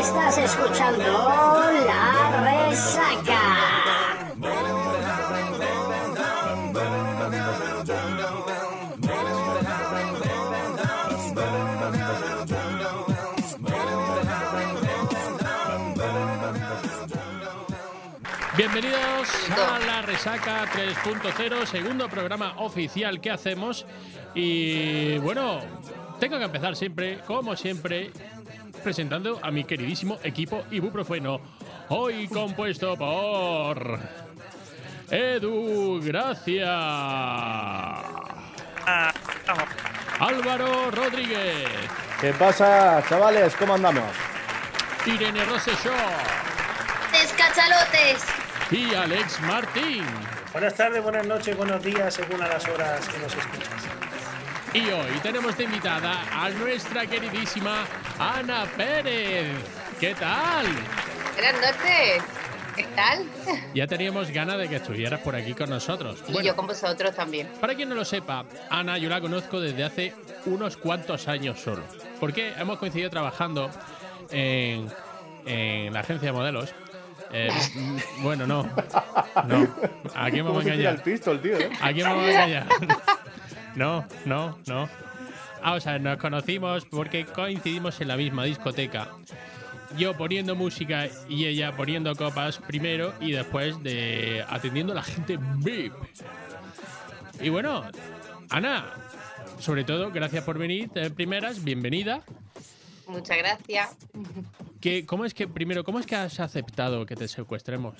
Estás escuchando La Resaca. Bienvenidos a la Resaca 3.0, segundo programa oficial que hacemos. Y bueno, tengo que empezar siempre, como siempre, presentando a mi queridísimo equipo ibuprofeno. Hoy compuesto por. Edu Gracia. Álvaro Rodríguez. ¿Qué pasa, chavales? ¿Cómo andamos? Irene Rosselló. ¡Descachalotes! Y Alex Martín. Buenas tardes, buenas noches, buenos días, según a las horas que nos escuchas. Y hoy tenemos de invitada a nuestra queridísima Ana Pérez. ¿Qué tal? Buenas noches. ¿Qué tal? Ya teníamos ganas de que estuvieras por aquí con nosotros. Y yo con vosotros también. Para quien no lo sepa, Ana yo la conozco desde hace unos cuantos años solo. Porque hemos coincidido trabajando en, en la agencia de modelos. Eh, bueno, no. No. Aquí me ¿Cómo voy a engañar. pistol, tío? ¿eh? Me voy a engañar. No, no, no. Ah, o sea, nos conocimos porque coincidimos en la misma discoteca. Yo poniendo música y ella poniendo copas primero y después de atendiendo a la gente VIP. Y bueno, Ana, sobre todo, gracias por venir primeras, bienvenida. Muchas gracias. ¿Qué, ¿Cómo es que, primero, cómo es que has aceptado que te secuestremos?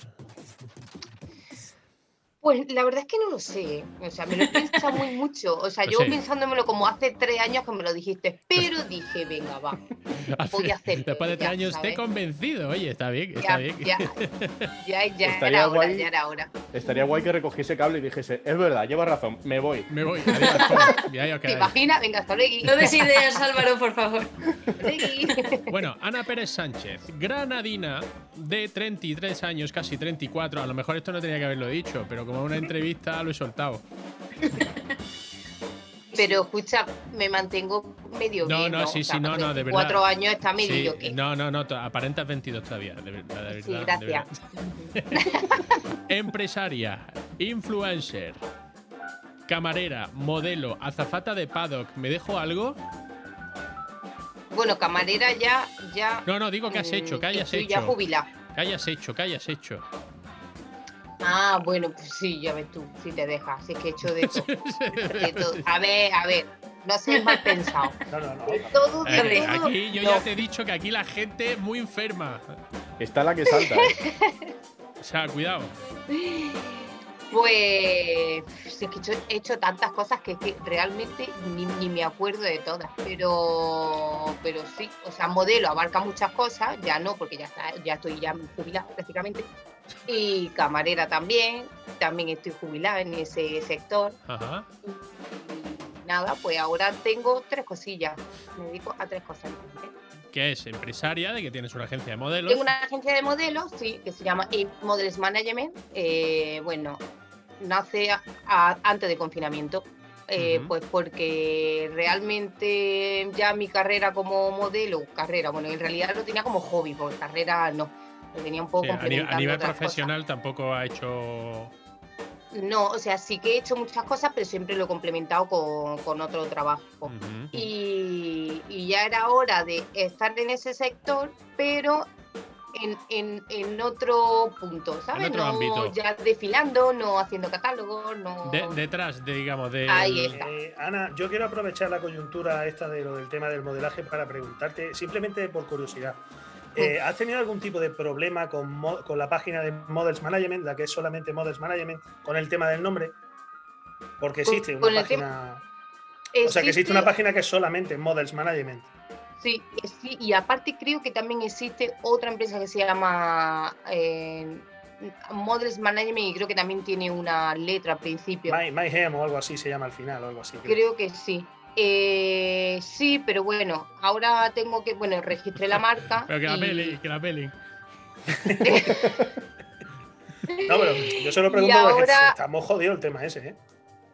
Pues la verdad es que no lo sé. O sea, me lo he pensado muy mucho. O sea, Pues yo sí. pensándomelo como hace tres años que me lo dijiste, pero dije, venga, va. Voy a hacer. Después de tres ya, años te convencido. Oye, está bien, está Ya, bien. ya, ya, ya Estaría era hora, guay. ya era hora. Estaría guay que recogiese cable y dijese, es verdad, lleva razón, me voy. Me voy. Adiós, pum, y ahí os ¿Te imaginas? Venga, hasta luego. No des ideas, Álvaro, por favor. Bueno, Ana Pérez Sánchez, granadina de 33 años, casi 34. A lo mejor esto no tenía que haberlo dicho, pero como una entrevista lo he soltado. Pero escucha, me mantengo medio No, bien. no, sí, O sea, sí, no, no, de verdad. Cuatro años está medio Sí, yo que. no, no, no, aparentas 22 todavía. De verdad, de Sí, verdad, de gracias. verdad. Empresaria, influencer, camarera, modelo, azafata de paddock. ¿Me dejo algo? Bueno, camarera ya, ya. No, no, digo que has mm, hecho, que hayas estoy ya hecho. jubilada. ¿Qué hayas hecho? ¿Qué hayas hecho? Ah, bueno, pues sí, ya ves tú, si te dejas, si es que he hecho de todo. de todo. A ver, a ver, no seas mal pensado. No, no, no. Todo, de Eh, todo. aquí yo No. ya te he dicho que aquí la gente es muy enferma. Está la que salta, ¿eh? O sea, cuidado. Pues sí, es que he hecho, he hecho tantas cosas que, es que realmente ni, ni me acuerdo de todas. Pero, pero sí, o sea, modelo abarca muchas cosas, ya no, porque ya está, ya estoy ya jubilada prácticamente. Y camarera también, también estoy jubilada en ese sector. Ajá. Y nada, pues ahora tengo tres cosillas. Me dedico a tres cosas. Que es empresaria, de que tienes una agencia de modelos. Tengo una agencia de modelos, sí, que se llama Models Management. Eh, bueno, nace a- a- antes del confinamiento. eh. Pues porque realmente ya mi carrera como modelo, carrera, bueno, en realidad lo tenía como hobby, porque carrera no. Lo tenía un poco Sí, a, nivel otras cosas. profesional tampoco ha hecho. No, o sea, sí que he hecho muchas cosas, pero siempre lo he complementado con, con otro trabajo. Y, y ya era hora de estar en ese sector, pero en, en, en otro punto, ¿sabes? otro no ámbito. ya desfilando, no haciendo catálogos, no. De- detrás, de, digamos, de. Ahí está. Eh, Ana, yo quiero aprovechar la coyuntura esta de lo del tema del modelaje para preguntarte, simplemente por curiosidad. Eh, ¿Has tenido algún tipo de problema con, con la página de Models Management, la que es solamente Models Management, con el tema del nombre? Porque existe una página. O sea, que existe una página que es solamente Models Management. Sí, sí, y aparte creo que también existe otra empresa que se llama eh, Models Management y creo que también tiene una letra al principio. My, My Hem o algo así se llama al final, o algo así. creo. Creo que sí. Eh, sí, pero bueno, ahora tengo que, bueno, registré la marca. Pero que la y- peli, que la peli. No, pero yo se lo Y pregunto porque ahora- estamos jodidos el tema ese, ¿eh?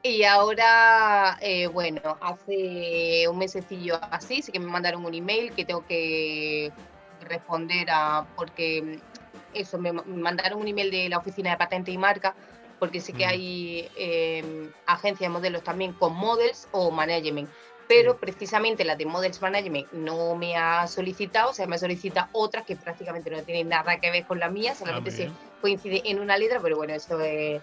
Y ahora, eh, bueno, hace un mesecillo así, sí que me mandaron un email que tengo que responder a, porque mm, eso, me mandaron un email de la oficina de patente y marca, porque sí que Mm. hay eh, agencias de modelos también con models o management. Pero precisamente la de Models Management no me ha solicitado, o sea, me solicita otra que prácticamente no tiene nada que ver con la mía, solamente muy se coincide en una letra, pero bueno, eso es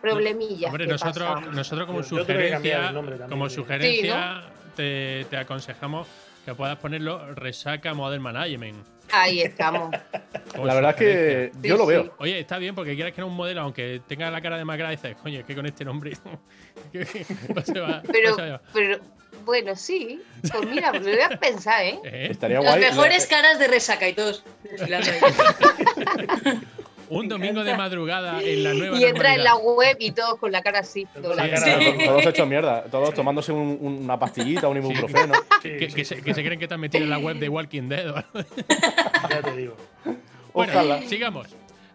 problemilla. Hombre, nosotros, pasa. nosotros como Yo- sugerencia, también, como sí. sugerencia te, te aconsejamos que puedas ponerlo Resaca Model Management. Ahí estamos. La verdad es que yo lo veo. sí. Oye, está bien porque quieras que no un modelo, aunque tenga la cara de Magra, dices, coño, es que con este nombre. ¿qué- qué se va- Pero, se va? pero, bueno, sí. Pues mira, lo voy a pensar, ¿eh? ¿Eh? Estaría Las guay. mejores caras de resaca y todos. Un domingo de madrugada en la nueva Y entra en la web y todos con la cara así. La cara- Todos, todos hechos mierda, todos tomándose un- una pastillita, un ibuprofeno. Sí, Que, sí, que se, que se creen que están metidos en la web de Walking Dead. ya te digo. Bueno, Ojalá. sigamos.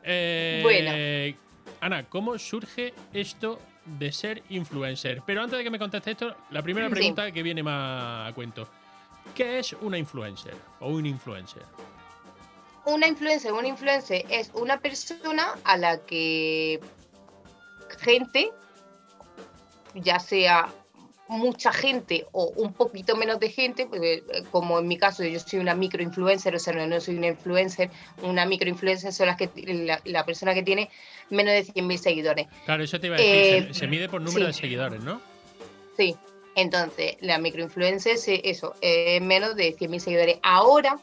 Eh, Bueno. Ana, ¿cómo surge esto de ser influencer? Pero antes de que me conteste esto, la primera Sí. pregunta que viene más a cuento. ¿Qué es una influencer o un influencer? Una influencer, un influencer es una persona a la que gente, ya sea mucha gente o un poquito menos de gente, porque, eh, como en mi caso yo soy una microinfluencer, o sea, no, no soy una influencer, una microinfluencer son las que la, la persona que tiene menos de 100.000 seguidores. Claro, eso te iba a decir. Eh, se, se mide por número sí. de seguidores, ¿no? Sí, entonces la microinfluencer, sí, eso, es menos de 100.000 seguidores. Ahora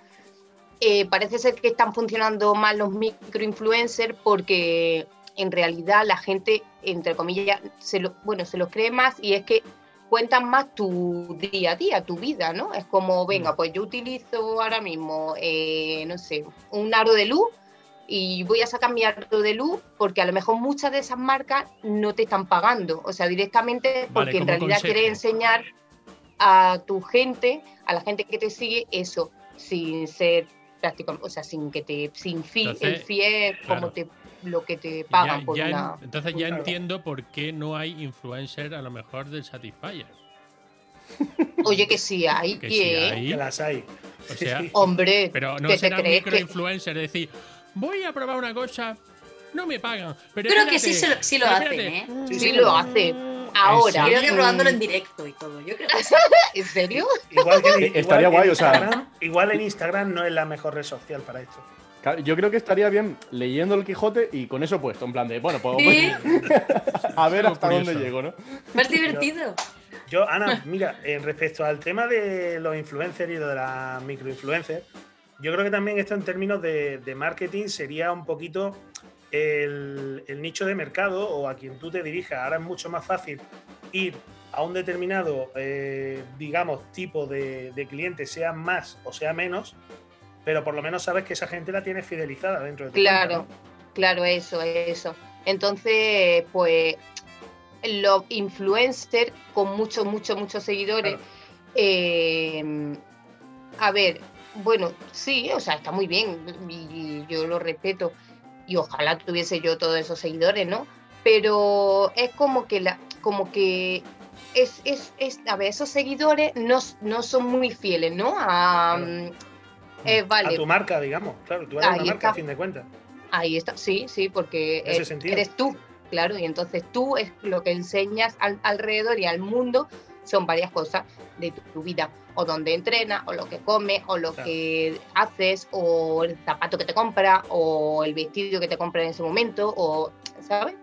eh, parece ser que están funcionando mal los microinfluencers porque en realidad la gente, entre comillas, se lo, bueno, se los cree más y es que cuentan más tu día a día, tu vida, ¿no? Es como, venga, pues yo utilizo ahora mismo, eh, no sé, un aro de luz y voy a sacar mi aro de luz porque a lo mejor muchas de esas marcas no te están pagando, o sea, directamente porque en realidad quieres enseñar a tu gente, a la gente que te sigue, eso, sin ser práctico, o sea, sin que te, sin fi, Entonces, el fee es claro. como te, lo que te Ya- pagan por ya en- una... entonces ya entiendo por qué no hay influencer a lo mejor del Satisfyer. Oye, que sí hay, Que que, sí hay. Que las hay. O sea, Sí. hombre, Pero no ¿qué te será crees que- microinfluencer decir, voy a probar una cosa, no me pagan. Pero Creo que sí, se lo, sí lo hacen. ¿eh? Sí, sí sí, lo hace. Ahora, Creo que probándolo en directo y todo. Yo creo que sí. ¿En serio? Igual que, Eh, igual estaría que guay, en o sea- Instagram- Igual en Instagram no es la mejor red social para esto. Yo creo que estaría bien leyendo el Quijote y con eso puesto, en plan de, bueno, pues Sí, a ver hasta curioso. dónde llego, ¿no? más divertido. Yo, Ana, mira, en respecto al tema de los influencers y de las microinfluencers, yo creo que también esto en términos de, de marketing sería un poquito el, el nicho de mercado o a quien tú te dirijas. Ahora es mucho más fácil ir a un determinado, eh, digamos, tipo de, de cliente, sea más o sea menos, pero por lo menos sabes que esa gente la tienes fidelizada dentro de tu cuenta, Claro, ¿no? claro, eso, eso. Entonces, pues, los influencers con muchos, muchos, muchos seguidores, Claro. eh, a ver, bueno, sí, o sea, está muy bien y yo lo respeto y ojalá tuviese yo todos esos seguidores, ¿no? Pero es como que la, como que es, es, es a ver, esos seguidores no, no son muy fieles, ¿no? A, Claro. mm, eh, vale, A tu marca, digamos. Claro, tú eres Ahí una marca está. a fin de cuentas. Ahí está, sí, sí, porque En ese eh, eres tú, claro, y entonces tú es lo que enseñas al- alrededor y al mundo son varias cosas de tu, tu vida, o donde entrenas, o lo que comes, o lo Claro. que haces, o el zapato que te compras, o el vestido que te compras en ese momento, o, ¿sabes?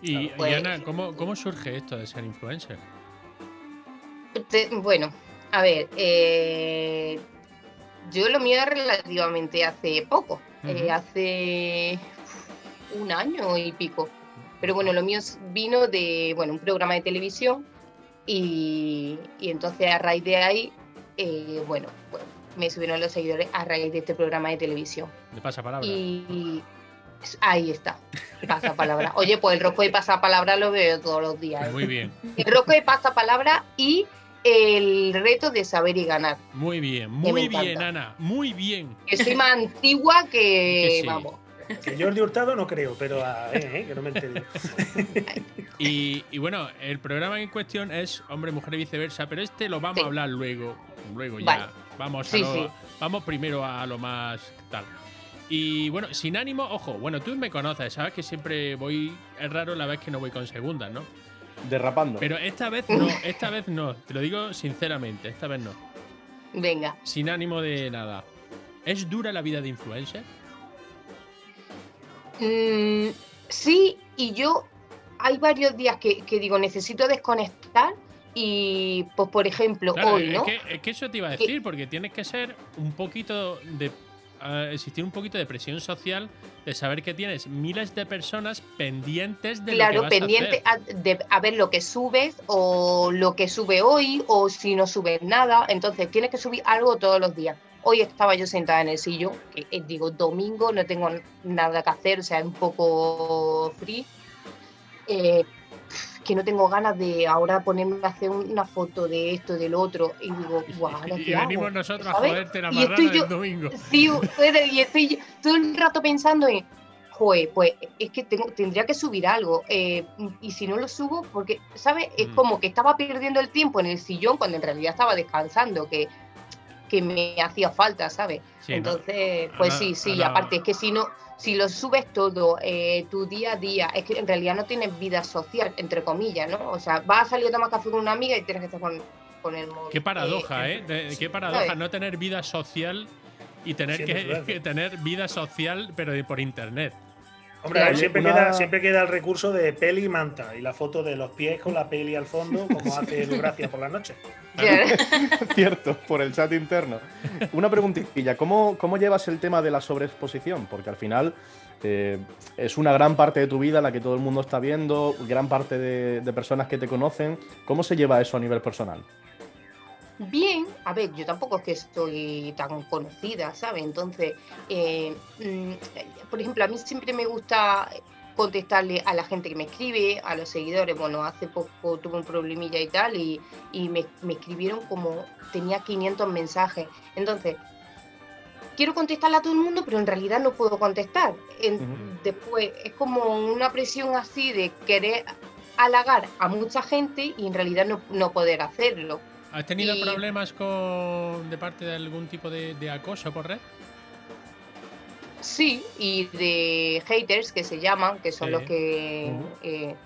Y, Claro, pues- y Ana, ¿cómo, ¿cómo surge esto de ser influencer? Te- bueno, a ver, eh, yo lo mío es relativamente hace poco, eh, hace un año y pico. Pero bueno, lo mío vino de bueno, un programa de televisión y, y entonces a raíz de ahí, eh, bueno, pues, me subieron los seguidores a raíz de este programa de televisión. De pasapalabra. Y ahí está, pasapalabra. Oye, pues el rosco de pasapalabra lo veo todos los días. ¿eh? Muy bien. El rosco de pasapalabra y el reto de saber y ganar. Muy bien, muy bien, Ana. Muy bien. Que soy más antigua que, Que sí. vamos. Que Jordi Hurtado no creo, pero a ver, eh, que no me enteré. Y, y bueno, el programa en cuestión es hombre, mujer y viceversa, pero este lo vamos Sí. a hablar luego. Luego ya. Vale. Vamos, a lo- sí. vamos primero a lo más tal. Y bueno, sin ánimo, ojo, bueno, tú me conoces, sabes que siempre voy. Es raro la vez que no voy con segundas, ¿no? Derrapando. Pero esta vez no, esta vez no. Te lo digo sinceramente, esta vez no. Venga. Sin ánimo de nada. ¿Es dura la vida de influencer? Mm, sí, y yo hay varios días que, que digo, necesito desconectar y, pues, por ejemplo, Claro, hoy, es, ¿no? que, es que eso te iba a decir, porque tienes que ser un poquito de. existir un poquito de presión social de saber que tienes miles de personas pendientes de lo que Claro, vas pendiente a hacer. a, de, a ver lo que subes o lo que sube hoy o si no subes nada. Entonces tienes que subir algo todos los días. Hoy estaba yo sentada en el sillón, que eh, digo, domingo, no tengo nada que hacer, o sea, es un poco free. Eh, que no tengo ganas de ahora ponerme a hacer una foto de esto, del otro. Y digo, guau, ¿ahora Y qué hago?". venimos nosotros a ¿Sabes? joderte la Y estoy del yo- domingo. Sí, y estoy yo todo el rato pensando en, joder, pues es que tengo, tendría que subir algo. eh, y si no lo subo, porque, ¿sabes? Es Mm. como que estaba perdiendo el tiempo en el sillón cuando en realidad estaba descansando, que, que me hacía falta, ¿sabes? Sí, ¿no? Entonces, pues sí, sí, aparte es que si no, si lo subes todo, eh, tu día a día, es que en realidad no tienes vida social, entre comillas, ¿no? O sea, vas a salir a tomar café con una amiga y tienes que estar con, con el móvil. Qué paradoja, Eh, ¿eh? Sí, qué paradoja ¿sabes? no tener vida social y tener Sí, que, tener vida social, pero de por internet. Hombre, Claro. siempre, Una- queda, siempre queda el recurso de peli y manta y la foto de los pies con la peli al fondo, como hace Gracia por la noche. Claro. Cierto, por el chat interno. Una preguntilla, ¿cómo, ¿cómo llevas el tema de la sobreexposición? Porque al final eh, es una gran parte de tu vida la que todo el mundo está viendo, gran parte de, de personas que te conocen. ¿Cómo se lleva eso a nivel personal? Bien, a ver, yo tampoco es que estoy tan conocida, ¿sabes? Entonces, eh, mm, por ejemplo, a mí siempre me gusta contestarle a la gente que me escribe, a los seguidores. Bueno, hace poco tuve un problemilla y tal, y, y me, me escribieron como tenía 500 mensajes. Entonces, quiero contestarle a todo el mundo, pero en realidad no puedo contestar. En-. Después, es como una presión así de querer halagar a mucha gente y en realidad no, no poder hacerlo. ¿Has tenido Y- problemas con de parte de algún tipo de, de acoso por red? Sí, y de haters que se llaman, que son Sí. los que... Eh,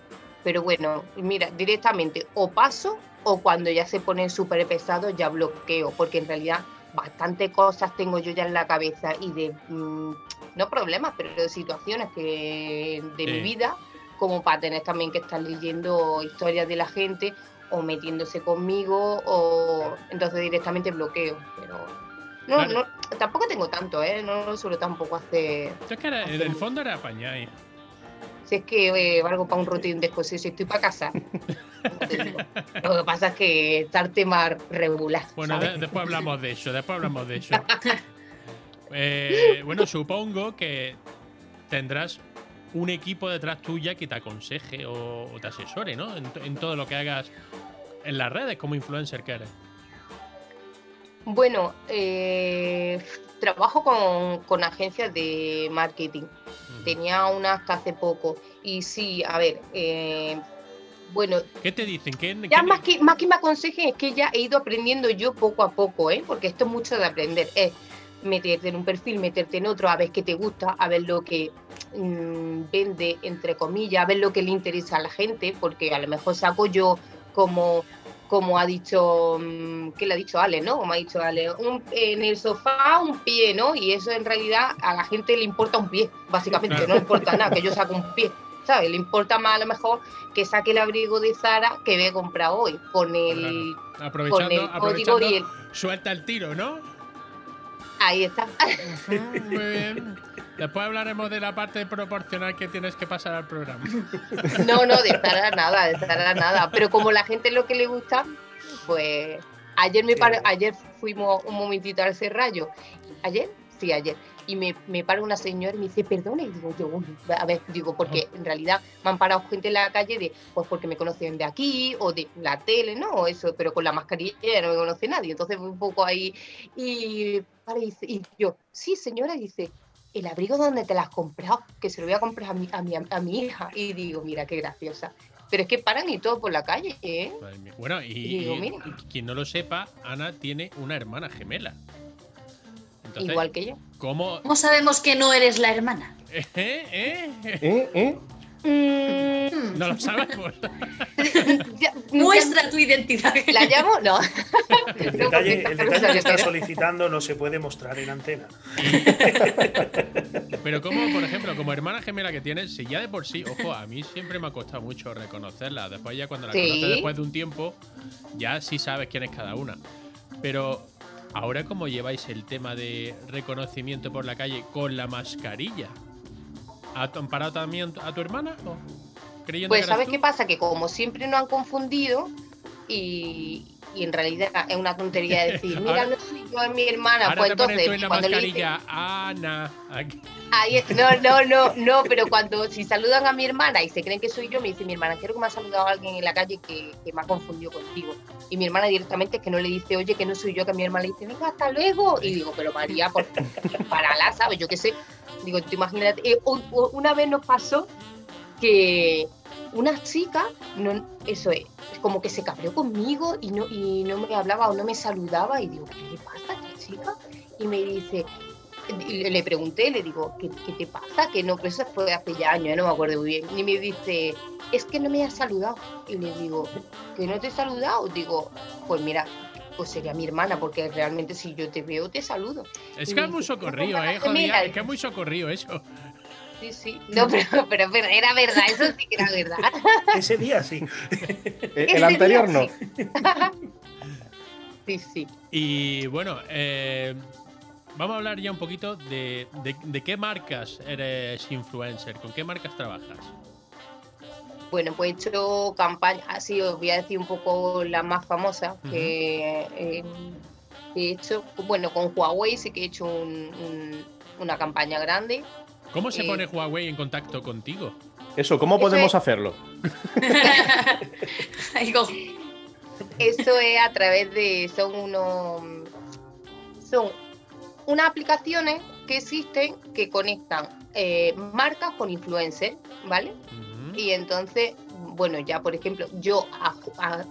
pero bueno, mira, directamente o paso o cuando ya se ponen súper pesados ya bloqueo, porque en realidad bastante cosas tengo yo ya en la cabeza y de, mm, no problemas, pero de situaciones que de Sí. mi vida, como para tener también que estar leyendo historias de la gente o metiéndose conmigo o entonces directamente bloqueo, pero no, Claro. no, tampoco tengo tanto, ¿eh? No lo suelo tampoco hacer. Es que era- en el fondo era apañáis. Si es que eh, valgo para un rutín después, si estoy para casa. Lo que pasa es que estar tema regular. Bueno, de- después hablamos de eso, después hablamos de eso. Eh, bueno, supongo que tendrás un equipo detrás tuya que te aconseje o, o te asesore, ¿no? En, en todo lo que hagas en las redes como influencer que eres. Bueno, eh, trabajo con, con agencias de marketing. Tenía una hasta hace poco. Y sí, a ver, eh, bueno, ¿Qué te dicen? ¿Qué, ya qué- más que, más que me aconsejen es que ya he ido aprendiendo yo poco a poco, ¿eh? porque esto es mucho de aprender. Es meterte en un perfil, meterte en otro, a ver qué te gusta, a ver lo que mm, vende, entre comillas, a ver lo que le interesa a la gente, porque a lo mejor saco yo como como ha dicho, mm, ¿qué le ha dicho Ale, no? Como ha dicho Ale, un- en el sofá un pie, ¿no? Y eso en realidad a la gente le importa un pie, básicamente, Claro. no le importa nada, que yo saco un pie, ¿sabes? Le importa más a lo mejor que saque el abrigo de Zara que me he comprado hoy, con el, Claro. Aprovechando, con el código y el... suelta el tiro, ¿no? Ahí está. Muy bien. Después hablaremos de la parte proporcional que tienes que pasar al programa. No, no, de Zara nada, de Zara nada. Pero como la gente es lo que le gusta, pues ayer me Sí. pare- ayer fuimos un momentito al Serrallo. ¿Ayer? Sí, ayer. y me, me para una señora y me dice, perdona, y digo, yo, a ver, digo, porque en realidad me han parado gente en la calle de, pues porque me conocen de aquí o de la tele, ¿no? O eso, pero con la mascarilla no me conoce nadie, entonces un poco ahí, y, para, y yo, sí, señora, y dice, el abrigo donde te lo has comprado, que se lo voy a comprar a mi, a mi, a mi hija, y digo, mira, qué graciosa. Pero es que paran y todo por la calle, ¿eh? Bueno, y, Y digo, y- mira. y quien no lo sepa, Ana tiene una hermana gemela. Entonces, Igual que yo. ¿cómo? ¿Cómo sabemos que no eres la hermana? ¿Eh? ¿Eh? ¿Eh? ¿Eh? Mm, No lo sabemos. Muestra tu identidad. ¿La llamo? No. El detalle, porque el detalle que está solicitando no se puede mostrar en antena. Pero como, por ejemplo, como hermana gemela que tienes, si ya de por sí, ojo, a mí siempre me ha costado mucho reconocerla. Después ya cuando la Sí. conoces después de un tiempo, ya sí sabes quién es cada una. Pero ahora cómo lleváis el tema de reconocimiento por la calle con la mascarilla. ¿Ha parado también a tu hermana? o creyendo Pues que ¿sabes tú? qué pasa? Que como siempre nos han confundido y, y en realidad es una tontería decir, mira, Ahora- no soy yo, es mi hermana. Ahora Pues te pones entonces, tú en la cuando le dicen, mascarilla, Ana. aquí. Ahí es- no, no, no, no, pero cuando si saludan a mi hermana y se creen que soy yo, me dice mi hermana, creo que me ha saludado alguien en la calle que, que me ha confundido contigo. Y mi hermana directamente es que no le dice, oye, que no soy yo, que a mi hermana le dice, venga, hasta luego. Y digo, pero María, por parala, ¿sabes? Yo qué sé. Digo, tú imagínate, eh, una vez nos pasó que una chica, no, eso es, como que se cabreó conmigo y no, y no me hablaba o no me saludaba y digo, ¿qué le pasa a esta chica? Y me dice, le, pregunté, le digo, ¿qué, qué te pasa? Que no, pues eso fue hace ya años, ¿eh? no me acuerdo muy bien. Y me dice, es que no me has saludado. Y le digo, ¿que no te he saludado? Digo, pues mira, pues sería mi hermana, porque realmente si yo te veo, te saludo. Es Y que es muy socorrido, "¿Cómo eh, mirar?". Es que es muy socorrido eso. Sí, sí. No, pero, pero, pero era verdad, eso sí que era verdad. Ese día sí. Eh, Ese El anterior día no. sí. Sí, sí. Y bueno, eh, vamos a hablar ya un poquito de, de- de qué marcas eres influencer, con qué marcas trabajas. Bueno, pues he hecho campaña, así os voy a decir un poco la más famosa Ujú. que eh, he hecho, bueno, con Huawei sí que he hecho un- un- una campaña grande. ¿Cómo se Eh, pone Huawei en contacto contigo? Eso, ¿cómo Eso podemos es- hacerlo? Eso es a través de, son unos, son unas aplicaciones que existen que conectan eh, marcas con influencers, ¿vale? Y entonces, bueno, ya por ejemplo, yo a- a-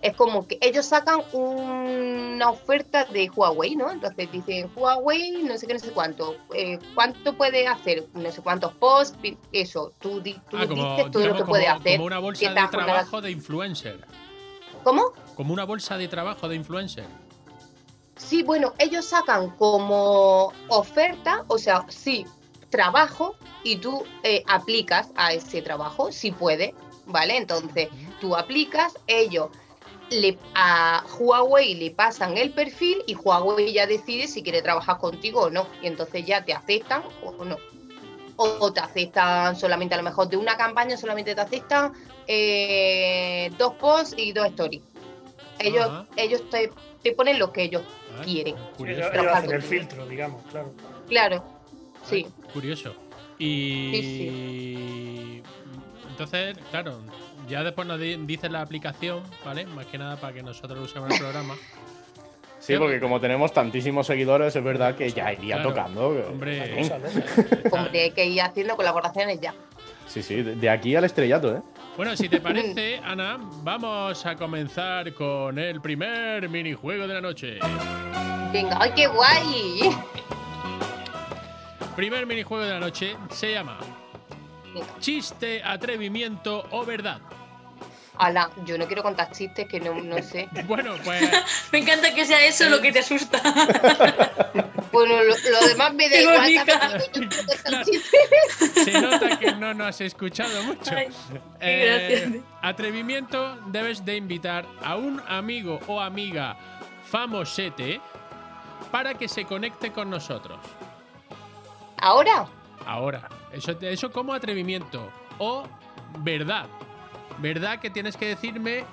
es como que ellos sacan una oferta de Huawei, ¿no? Entonces dicen Huawei, no sé qué, no sé cuánto, eh, cuánto puede hacer, no sé cuántos posts, eso, tú, Ah, como, dices todo lo que puede hacer. como una bolsa de trabajo de influencer. ¿Cómo? Como una bolsa de trabajo de influencer. Sí, bueno, ellos sacan como oferta, o sea, sí, trabajo y tú eh, aplicas a ese trabajo, si puede, ¿vale? Entonces, tú aplicas, ellos le, a Huawei le pasan el perfil y Huawei ya decide si quiere trabajar contigo o no. Y entonces ya te aceptan o no. O, o te aceptan solamente a lo mejor de una campaña, solamente te aceptan eh, dos posts y dos stories. Ellos, Ajá. ellos te, te ponen lo que ellos Ah, quieren. Curioso. Ellos, ellos hacen el filtro, digamos, claro. Claro, sí. Curioso. Y. Entonces, claro, ya después nos di- dice la aplicación, ¿vale? Más que nada para que nosotros lo usemos en el programa. Sí, porque como tenemos tantísimos seguidores, es verdad que ya iría Claro. tocando. Hombre, Hombre, hay que ir haciendo colaboraciones ya. Sí, sí, de aquí al estrellato, ¿eh? Bueno, si te parece, Ana, vamos a comenzar con el primer minijuego de la noche. Venga, ¡ay, qué guay! Primer minijuego de la noche se llama. Chiste, atrevimiento o verdad. Ala, yo no quiero contar chistes que no, no sé. Bueno, pues Me encanta que sea eso lo que te asusta. Bueno, lo, lo demás me da igual. se nota que no nos has escuchado mucho. Ay, Eh, gracias. atrevimiento, debes de invitar a un amigo o amiga famosete para que se conecte con nosotros. Ahora, Ahora, eso, eso como atrevimiento o verdad. ¿verdad que tienes que decirme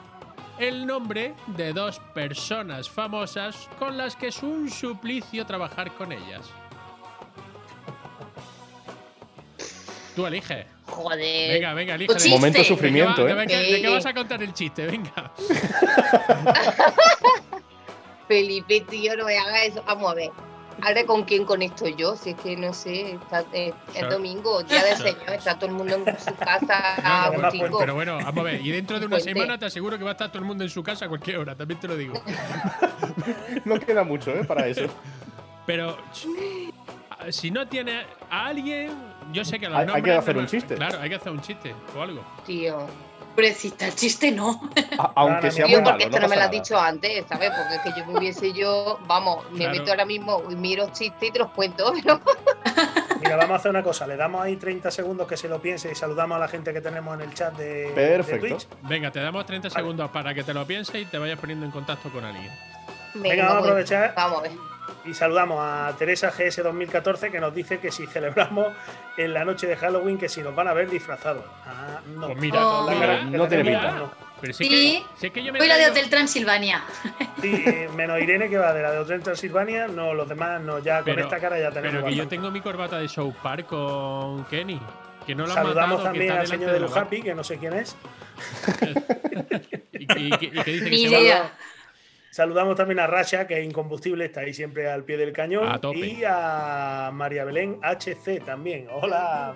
el nombre de dos personas famosas con las que es un suplicio trabajar con ellas? Tú elige. Joder. Venga, venga, elige. Un Momento sufrimiento, ¿De qué, ¿eh? ¿De qué, de qué vas a contar el chiste? Venga. Felipe, tío, no me haga eso. Vamos a ver. Ahora con quién conecto yo, si es que no sé, está- eh, es domingo, día del Claro. Señor, está todo el mundo en su casa, No, no. Pero bueno, vamos a ver. Y dentro de una Fuente. semana te aseguro que va a estar todo el mundo en su casa a cualquier hora, también te lo digo. No queda mucho, ¿eh? Para eso. Pero si no tiene a alguien, yo sé que los Hay- hay que nombres hacer no- un chiste. Claro, hay que hacer un chiste o algo. Tío. Pobrecita, el chiste no. A- aunque sea malo, porque esto no no me lo has dicho antes, ¿sabes? Porque es que yo me hubiese yo, vamos, me Claro. meto ahora mismo y miro chistes y te los cuento, pero Mira, vamos a hacer una cosa. Le damos ahí 30 segundos que se lo piense y saludamos a la gente que tenemos en el chat de, de Perfecto. Twitch. Venga, te damos 30 Vale. segundos para que te lo pienses y te vayas poniendo en contacto con alguien. Venga, vamos a aprovechar Vamos a ver. Y saludamos a Teresa GS 2014 que nos dice que si celebramos en la noche de Halloween que si nos van a ver disfrazados. Ah, no. Pues mira, Oh. La cara no tiene tenemos, pinta. no. Pero Sí. es que, yo me Soy la de Hotel Transilvania. Sí, eh, menos Irene que va de la de Hotel Transilvania, no, los demás no, ya con esta cara ya tenemos. Pero que yo tengo mi corbata de South Park con Kenny. Que no han Saludamos matado, que también está al señor de la Lujapi, que no sé quién es. Y, y- y que- y que dice que Ni se va- idea. Saludamos también a Rasha, que es incombustible, está ahí siempre al pie del cañón. A tope. Y a María Belén HC también. Hola.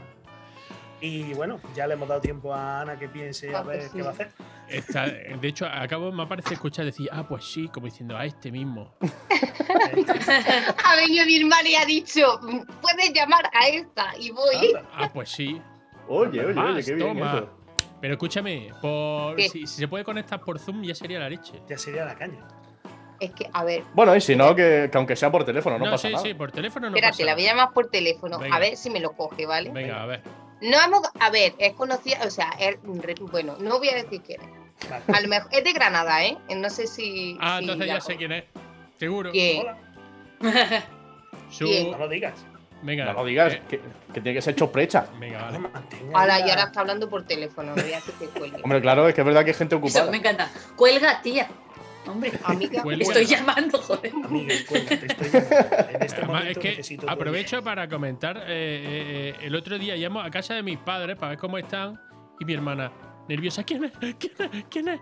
Y bueno, ya le hemos dado tiempo a Ana que piense a Ah, ver pues qué sí. va a hacer. Está- de hecho, acabo, me parece escuchar decir, ah, pues sí, como diciendo, a este mismo. Ha venido mi hermana y ha dicho, puedes llamar a esta y voy. Anda. Ah, pues sí. Oye, oye, Más, oye, qué bien toma. eso. Pero escúchame, por, ¿Qué? si, si se puede conectar por Zoom ya sería la leche. Ya sería la caña. Es que, a ver, Bueno, y si no, que, que aunque sea por teléfono, no, No, pasa sí, nada. sí, por teléfono no espérate, pasa la voy a llamar por teléfono, Venga. a ver si me lo coge, ¿vale? Venga, a ver. No hemos, a ver, es conocida, o sea, es bueno, no voy a decir quién es. Vale. A lo mejor es de Granada, ¿eh? No sé si. Ah, si entonces ya sé quién es. Seguro. ¿Quién? Hola. Su- ¿Quién? No lo digas. Venga. No lo digas, eh, que, que tiene que ser choprecha. venga, vale. Ahora, y ahora está hablando por teléfono, no voy a hacer que cuelgue. Hombre, claro, es que es verdad que hay gente Eso, ocupada. me encanta. Cuelga, tía. Hombre, Amiga, Cuelga. estoy llamando, joder. Amiga, cuélgate, estoy llamando. En este Además, momento es que aprovecho para comentar. eh, eh, eh, el otro día llamo a casa de mis padres para ver cómo están. Y mi hermana, nerviosa, ¿quién es? ¿Quién es? ¿Quién es?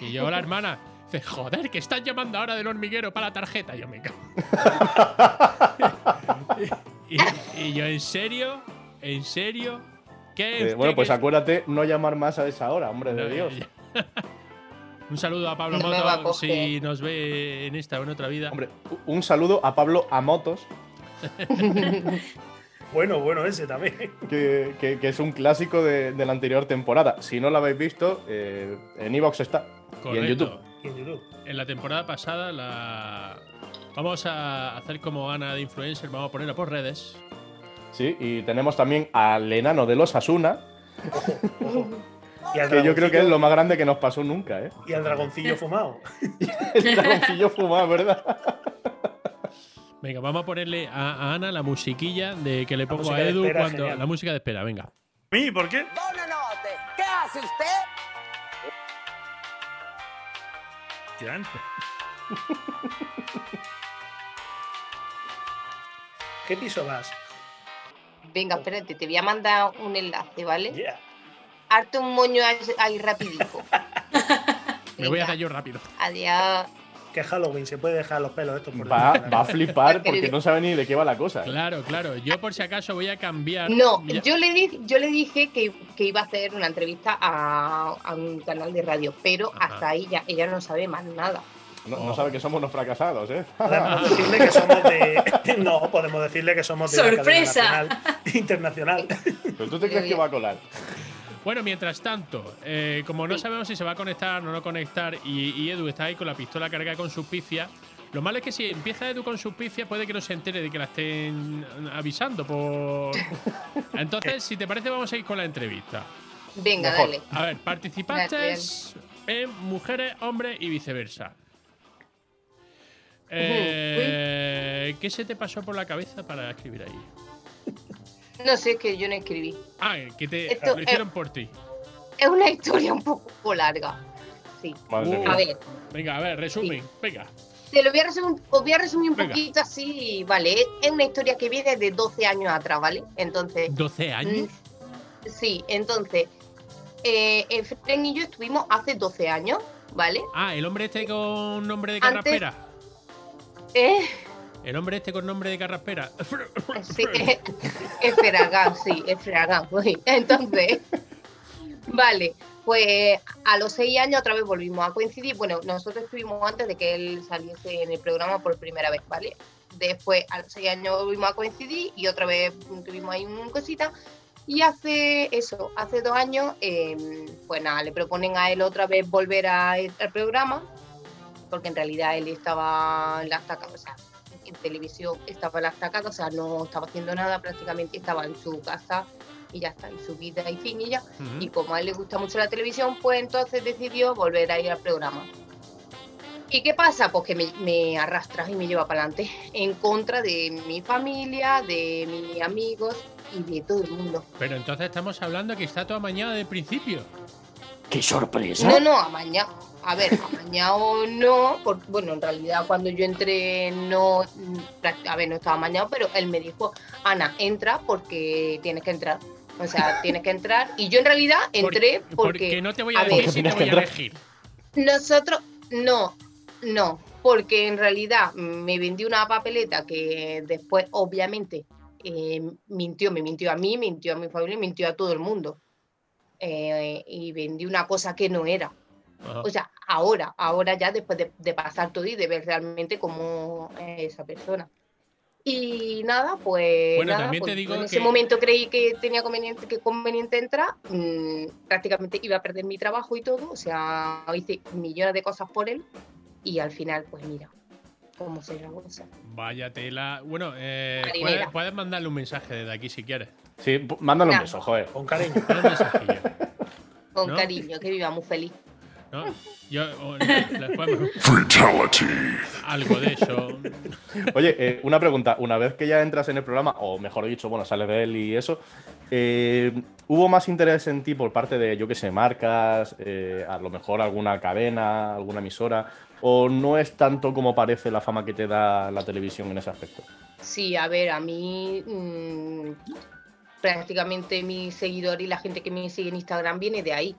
Y yo, la hermana, dice, joder, que estás llamando ahora del hormiguero para la tarjeta. Yo me cago. y, y yo, ¿en serio? ¿En serio? ¿Qué? Eh, bueno, pues acuérdate no llamar más a esa hora, hombre de Dios. ya. Un saludo a Pablo No si nos ve en esta o en otra vida. Hombre, un saludo a Pablo Amotos, Bueno, bueno, ese también. que, que- que es un clásico de, de la anterior temporada. Si no lo habéis visto, eh, en Evox está. Y en. YouTube. Y en YouTube. En la temporada pasada la vamos a hacer como Ana de influencer, vamos a ponerla por redes. Sí, y tenemos también al enano de los Asuna, Ojo. Que yo creo que es lo más grande que nos pasó nunca, ¿eh? Y al dragoncillo fumado. El dragoncillo fumado, ¿verdad? Venga, vamos a ponerle a, a Ana la musiquilla de que le pongo a Edu espera, cuando genial. la música de espera, venga. ¿Mí? ¿Por qué? Buonanotte, ¿qué hace usted? ¿Qué piso vas? Venga, espérate, te voy a mandar un enlace, ¿vale? Yeah. Arte un moño ahí, rapidico. Me voy a hacer yo rápido. Adiós. Que es Halloween, se puede dejar los pelos estos por Va, a flipar porque no sabe ni de qué va la cosa. ¿eh? Claro, claro. Yo por si acaso voy a cambiar. No, Ya- yo le, di- yo le dije que, que iba a hacer una entrevista a, a un canal de radio, pero Ajá. hasta ahí ya, ella no sabe más nada. No, no sabe que somos unos fracasados, ¿eh? Podemos decirle que somos de. No, podemos decirle que somos de. ¡Sorpresa! nacional, internacional. ¿Pero tú te crees que va a colar? Bueno, mientras tanto, eh, como no sabemos si se va a conectar o no conectar, y, y Edu está ahí con la pistola cargada con sus pifias, lo malo es que si empieza Edu con sus pifias, puede que no se entere de que la estén avisando por. Entonces, si te parece, vamos a ir con la entrevista. Venga, Mejor. dale. A ver, participaste en mujeres, hombres y viceversa. Eh, ¿Qué se te pasó por la cabeza para escribir ahí? No sé, es que yo no escribí. Ah, que te Esto, lo hicieron eh, por ti. Es una historia un poco larga. Sí. Madre Uh. mía. A ver, Venga, a ver, resumen. Venga. te lo voy a resumir, os voy a resumir un Venga. poquito así, ¿vale? Es una historia que viene de 12 años atrás, ¿vale? Entonces, 12 años. mm, Sí, entonces, eh, Efren y yo estuvimos hace 12 años, ¿vale? Ah, el hombre este con nombre de Antes- carraspera. Eh, El hombre este con nombre de carraspera. sí, Efragán, sí, Efragán. sí. Entonces, vale, pues a los 6 años otra vez volvimos a coincidir. Bueno, nosotros estuvimos antes de que él saliese en el programa por primera vez, ¿vale? Después, a los 6 años volvimos a coincidir y otra vez tuvimos ahí una cosita. Y hace eso, hace dos años, eh, pues nada, le proponen a él otra vez volver al programa, porque en realidad él estaba en la estaca, o sea, en televisión estaba en la estacada, o sea, no estaba haciendo nada, prácticamente estaba en su casa y ya está, en su vida y fin y ya. Y como a él le gusta mucho la televisión, pues entonces decidió volver a ir al programa. ¿Y qué pasa? Pues que me, me arrastra y me lleva para adelante en contra de mi familia, de mis amigos y de todo el mundo. Pero entonces estamos hablando que está todo amañado de principio. ¡Qué sorpresa! No, no, amañado. A ver, amañado no, por- bueno, en realidad cuando yo entré no, mm, a ver, no estaba amañado, pero él me dijo, Ana, entra porque tienes que entrar. O sea, tienes que entrar. Y yo en realidad entré Porque- porque, no te voy a, a decir si te Porque voy a elegir. nosotros, no, no, porque en realidad me vendió una papeleta que después, obviamente, eh, mintió, me mintió a mí, mintió a mi familia, mintió a todo el mundo. Eh, y vendí una cosa que no era. Ajá. O sea, ahora, ahora ya después de, de pasar todo y de ver realmente cómo es esa persona. Y nada, pues. Bueno, nada, también te pues, digo en ese que- momento creí que tenía conveniente, que conveniente entrar. mm, prácticamente iba a perder mi trabajo y todo. O sea, hice millones de cosas por él. Y al final, pues mira, cómo se la cosa. Vaya tela. Bueno, eh, puedes, puedes mandarle un mensaje desde aquí si quieres. Sí, mándale un Nah. beso, joder. Con cariño. Dale un mensajillo. Con ¿No? cariño, que viva muy feliz. ¿No? Yo, o- podemos- Algo de eso. Oye, eh, una pregunta. Una vez que ya entras en el programa, o mejor dicho, bueno, sales de él y eso, eh, ¿hubo más interés en ti por parte de, yo qué sé, marcas, eh, a lo mejor alguna cadena, alguna emisora? ¿O no es tanto como parece la fama que te da la televisión en ese aspecto? Sí, a ver, a mí mm, prácticamente mi seguidor y la gente que me sigue en Instagram viene de ahí.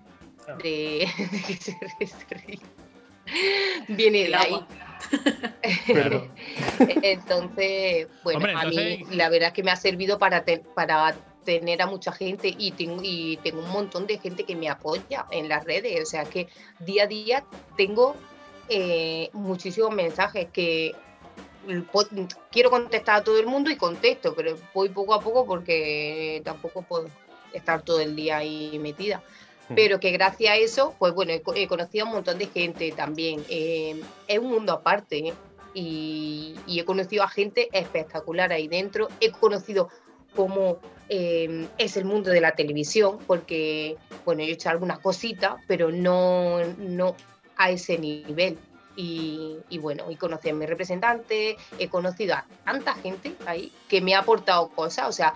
De, de que se ríe, se ríe. Viene de El ahí. Entonces, bueno, Hombre, a mí la verdad es que me ha servido para, te- para tener a mucha gente y tengo, y tengo un montón de gente que me apoya en las redes. O sea que día a día tengo eh, muchísimos mensajes que quiero contestar a todo el mundo y contesto, pero voy poco a poco porque tampoco puedo estar todo el día ahí metida. Pero que gracias a eso, pues bueno, he, co- he conocido a un montón de gente también. Eh, es un mundo aparte ¿eh? y, he conocido a gente espectacular ahí dentro. He conocido cómo eh, es el mundo de la televisión, porque bueno, yo he hecho algunas cositas, pero no, no a ese nivel. Y, y bueno, y conocí a mi representante, he conocido a tanta gente ahí que me ha aportado cosas. O sea,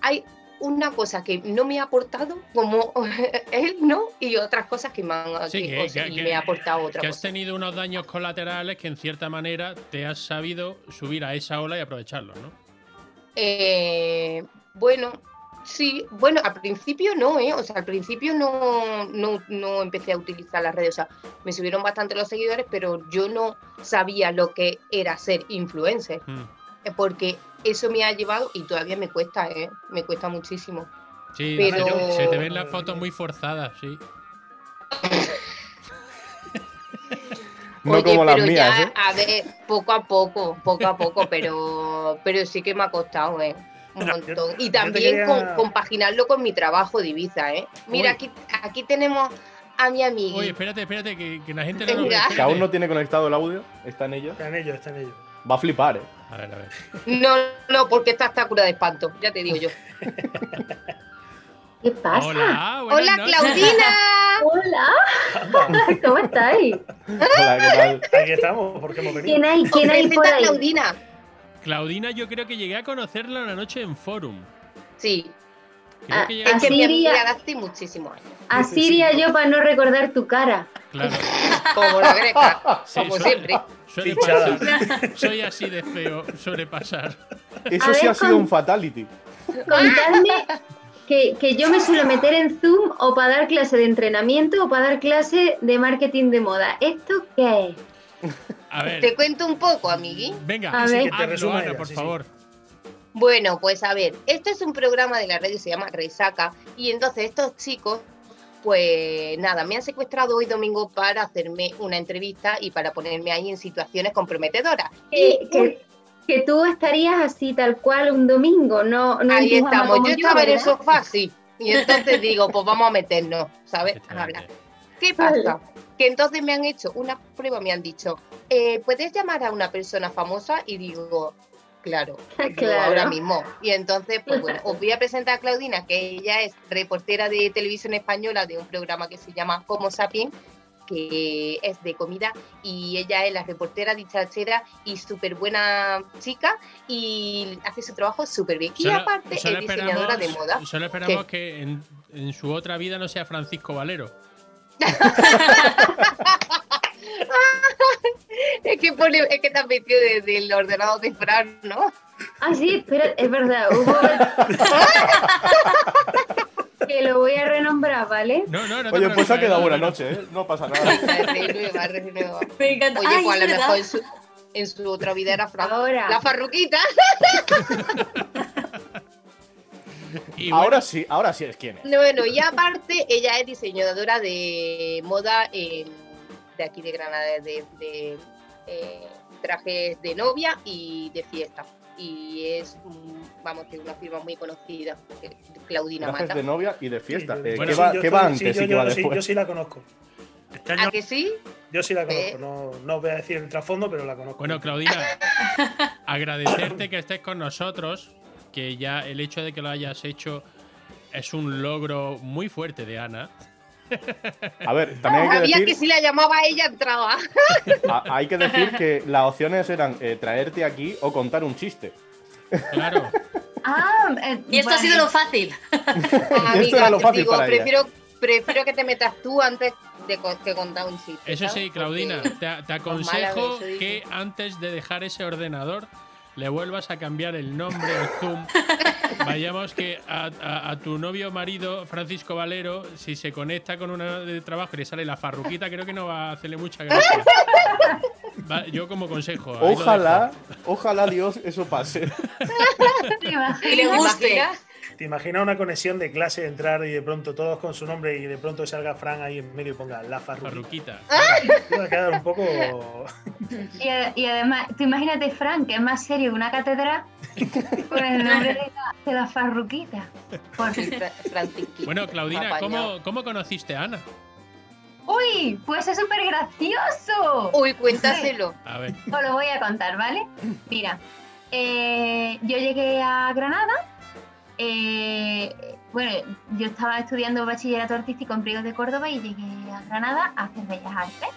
hay una cosa que no me ha aportado como él, ¿no? Y otras cosas que me han Sí, que- y que- me ha aportado otra Que has cosa. tenido unos daños colaterales que en cierta manera te has sabido subir a esa ola y aprovecharlos, ¿no? Eh, bueno, sí, bueno, al principio no, ¿eh? O sea, al principio no, no, no empecé a utilizar las redes. O sea, me subieron bastante los seguidores, pero yo no sabía lo que era ser influencer. Mm. eh, Porque eso me ha llevado y todavía me cuesta, ¿eh? Me cuesta muchísimo. Sí, Pero- se te- se te ven las fotos muy forzadas, sí. No Oye, como las pero mías, ya, ¿eh? a ver, poco a poco, poco a poco, pero, pero sí que me ha costado, ¿eh? Un yo- montón. yo Y también quería- con- compaginarlo con mi trabajo de Ibiza, ¿eh? Mira, Uy. aquí, aquí tenemos a mi amiga. Oye, espérate, espérate, que, que la gente no lo ve. Que aún no tiene conectado el audio, está en ello. Está en ello, está en ello. Va a flipar, ¿eh? A ver, a ver. No, no, porque esta está cura de espanto, ya te digo yo. ¿Qué pasa? Hola, buenas ¡Hola, noches. Claudina! Hola, ¿cómo estáis? Hola, ¿qué tal? Aquí estamos, porque hemos venido. ¿Quién hay? ¿Quién hay por a ahí? Claudina. Claudina, yo creo que llegué a conocerla una noche en Forum. Sí, Creo Ah, que a amiga de hace muchísimos años. Así iría yo para no recordar tu cara. Claro. Como la greca, Sí, como siempre. Suele Fichada. pasar. Soy así de feo, suele pasar. Eso A sí ver, ha sido con- un fatality. Contadme, que, que yo me suelo meter en Zoom o para dar clase de entrenamiento o para dar clase de marketing de moda. ¿Esto qué es? A ver, Te cuento un poco, amigui. venga, A ver. Que te hazlo, Ana, por sí, sí. favor. Bueno, pues a ver, este es un programa de la radio, se llama Resaca, y entonces estos chicos, pues nada, me han secuestrado hoy domingo para hacerme una entrevista y para ponerme ahí en situaciones comprometedoras. Que, que- que tú estarías así tal cual un domingo, no, Ahí estamos, yo estaba en el ¿verdad? sofá, sí, y entonces digo, pues vamos a meternos, ¿sabes? A hablar. ¿Qué pasa? Que entonces me han hecho una prueba, me han dicho, eh, ¿puedes llamar a una persona famosa? Y digo, claro, ahora mismo. Y entonces, pues bueno, os voy a presentar a Claudina, que ella es reportera de televisión española de un programa que se llama Homo Sapiens, que es de comida, y ella es la reportera dicharachera y súper buena chica, y hace su trabajo súper bien. Y aparte es diseñadora de moda. Solo esperamos que en, en su otra vida no sea Francisco Valero. Es que, pone, es que te has metido desde el ordenador de Fran, ¿no? Ah, sí, espera, es verdad. hubo- que lo voy a renombrar, ¿vale? No, no, no Oye, pues ha quedado buena no, no. noche, ¿eh? No pasa nada. Renueva, renueva. Me encanta. Oye, pues a lo mejor en su, en su otra vida era Fran. Ahora. La farruquita. Y bueno, Ahora sí, ahora sí es quién es. No, Bueno, y aparte, ella es diseñadora de moda en- de aquí de Granada, de, de, eh, trajes de novia y de fiesta. Y es, vamos, de una firma muy conocida, que- Claudina Trajes Mata. de novia y de fiesta. Sí, Eh, Bueno, ¿Qué sí, va, yo qué va antes sí, yo- y qué yo- va sí, después? yo sí la conozco. Este año ¿A que sí? yo sí la conozco. Eh. No, no voy a decir el trasfondo, pero la conozco. Bueno, Claudina, agradecerte que estés con nosotros, que ya el hecho de que lo hayas hecho es un logro muy fuerte de Ana. A ver, también hay que Sabía que decir, si la llamaba a ella entraba. a- hay que decir que las opciones eran eh, traerte aquí o contar un chiste. Claro. Ah, eh, Y esto ha sido lo fácil. Amiga, era lo fácil digo, para ella. prefiero, prefiero que te metas tú antes de co- que contar un chiste. Eso ¿sabes? sí, Claudina, Porque- te, aconsejo que antes de dejar ese ordenador le vuelvas a cambiar el nombre en Zoom. Vayamos que a, a- a tu novio marido, Francisco Valero, si se conecta con una de trabajo y le sale la farruquita, creo que no va a hacerle mucha gracia. Va, yo como consejo. Ojalá, ojalá Dios eso pase. Y le ¿Te guste. ¿Te imaginas una conexión de clase, entrar y de pronto todos con su nombre y de pronto salga Fran ahí en medio y ponga la farruquita? Va a quedar un poco. Y, además, tú imagínate, Frank, que es más serio que una catedral, con el nombre de la, de la farruquita. Por-. Bueno, Claudina. ¿cómo, ¿cómo conociste a Ana? ¡Uy! Pues es súper gracioso. Uy, cuéntaselo. A ver. Os lo voy a contar, ¿vale? Mira, eh, yo llegué a Granada. Eh, bueno, yo estaba estudiando bachillerato artístico en Priegos de Córdoba y llegué a Granada a hacer bellas artes.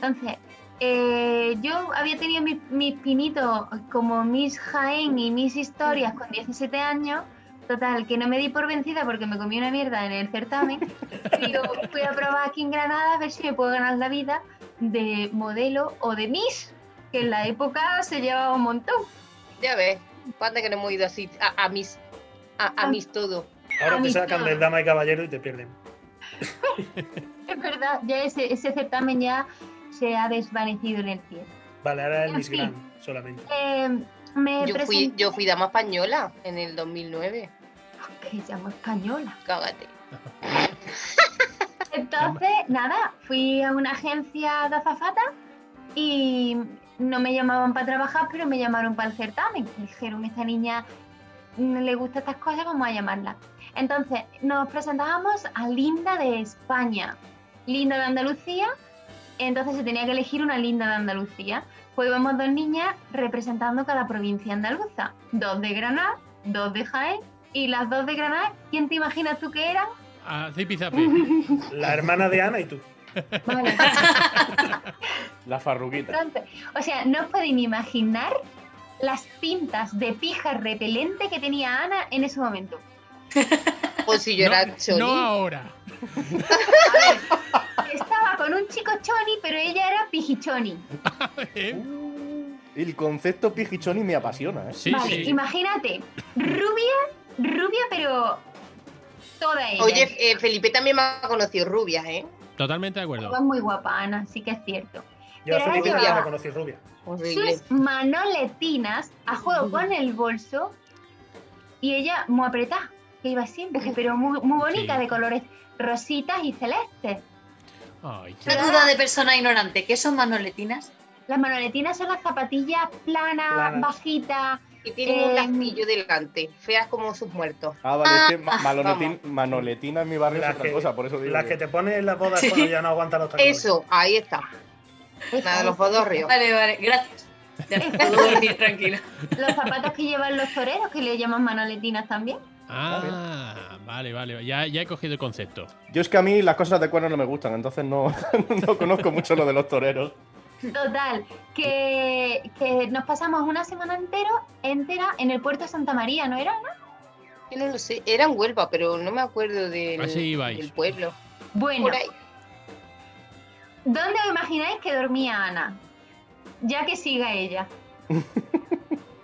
Entonces, eh, yo había tenido mis, mis pinitos como Miss Jaén y Miss Historias con 17 años. Total, que no me di por vencida porque me comí una mierda en el certamen. Digo, fui a probar aquí en Granada a ver si me puedo ganar la vida de modelo o de Miss, que en la época se llevaba un montón. Ya ves, cuánto que no hemos ido así a, a mis a, a mis todo. Ahora te mí sacan todo. del dama y caballero y te pierden. Es verdad, ya ese, ese certamen ya se ha desvanecido en el tiempo. Vale, ahora el Miss solamente. Eh, me Yo fui, yo fui dama española en el 2009. que llamo española. Cágate. Entonces, nada, fui a una agencia de azafata y no me llamaban para trabajar, pero me llamaron para el certamen. Dijeron, esta niña le gusta estas cosas, vamos a llamarla. Entonces, nos presentábamos a Linda de España, Linda de Andalucía, entonces se tenía que elegir una Linda de Andalucía. Pues íbamos dos niñas representando cada provincia andaluza, dos de Granada, dos de Jaén, y las dos de Granada, ¿quién te imaginas tú que eran? A Zipi Zapi. La hermana de Ana y tú. Vale. La farruquita. Entonces, o sea, no os podéis ni imaginar las pintas de pija repelente que tenía Ana en ese momento. Pues si yo no, era choni. no ahora. Estaba con un chico choni, pero ella era pijichoni. ¿Eh? El concepto pijichoni me apasiona, ¿eh? Sí, vale, sí. imagínate, rubia, rubia, pero Todas ellas. Oye, eh, Felipe también me ha conocido rubias, ¿eh? Totalmente de acuerdo. Todas muy guapa, Ana, sí que es cierto. Yo a Pero Felipe ahora también va. la conocí rubia. Horrible. Sus manoletinas a juego con el bolso y ella muy apretada, que iba siempre, pero muy, muy bonita, Sí. de colores rositas y celestes. Ay, Una duda de persona ignorante. ¿Qué son manoletinas? Las manoletinas son las zapatillas planas, Planas. bajitas. Y tienen un Eh, lastillo delante, feas como sus muertos. Ah, vale, es que ma- manoletina en mi barrio Las es otra que, cosa, por eso digo. las que te pones en las bodas Sí. cuando ya no aguantan los tacones. Eso, ahí está. Nada de los bodorrios. Vale, vale, gracias. Ya puedo dormir tranquila. Los zapatos que llevan los toreros, que le llaman manoletinas también. Ah, vale, vale. Ya, ya he cogido el concepto. Yo es que a mí las cosas de cuerno no me gustan, entonces no, no conozco mucho lo de los toreros. Total, que, que nos pasamos una semana entero, entera en el puerto de Santa María, ¿no era? Yo no lo sé, era en Huelva, pero no me acuerdo del, Así ibais. del pueblo. Bueno, Por ahí. ¿Dónde os imagináis que dormía Ana? Ya que siga ella.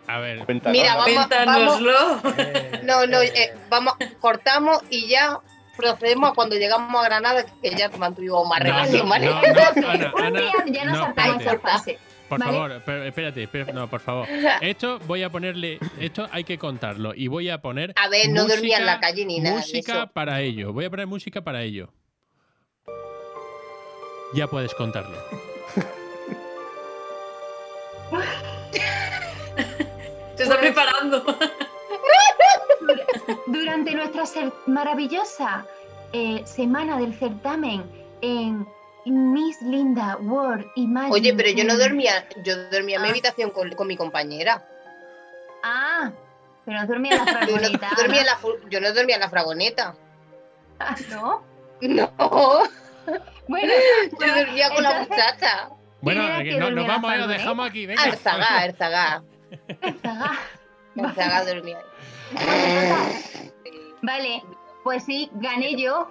A ver, Cuéntanos. Mira, vamos- Cuéntanoslo. Eh, No, no, eh, vamos, cortamos y ya procedemos a cuando llegamos a Granada, que ya mantuvimos más No, relación, no, ¿vale? no, no, Ana, Un Ana, día ya nos no, saltamos esa fase. Por ¿vale? favor, pero espérate, espérate, no, por favor. Esto voy a ponerle, esto hay que contarlo y voy a poner A ver, no dormía en la música- calle ni nada música eso. para ello. Voy a poner música para ello. Ya puedes contarlo. Se está preparando. Durante nuestra maravillosa eh, semana del certamen en Miss Linda World Imagine. Oye, pero yo no dormía, yo dormía en mi Ah. habitación con, con mi compañera. Ah, pero no dormía en la Yo no, fragoneta. dormía en la, yo no dormía en la fragoneta. Ah, ¿No? No, Bueno, yo dormía con la muchacha. Bueno, que no- nos vamos, eh, lo fardoneta? dejamos aquí, venga. Arzagá, Arzagá. ah, Arzagá dormía. Vale, pues sí, gané yo.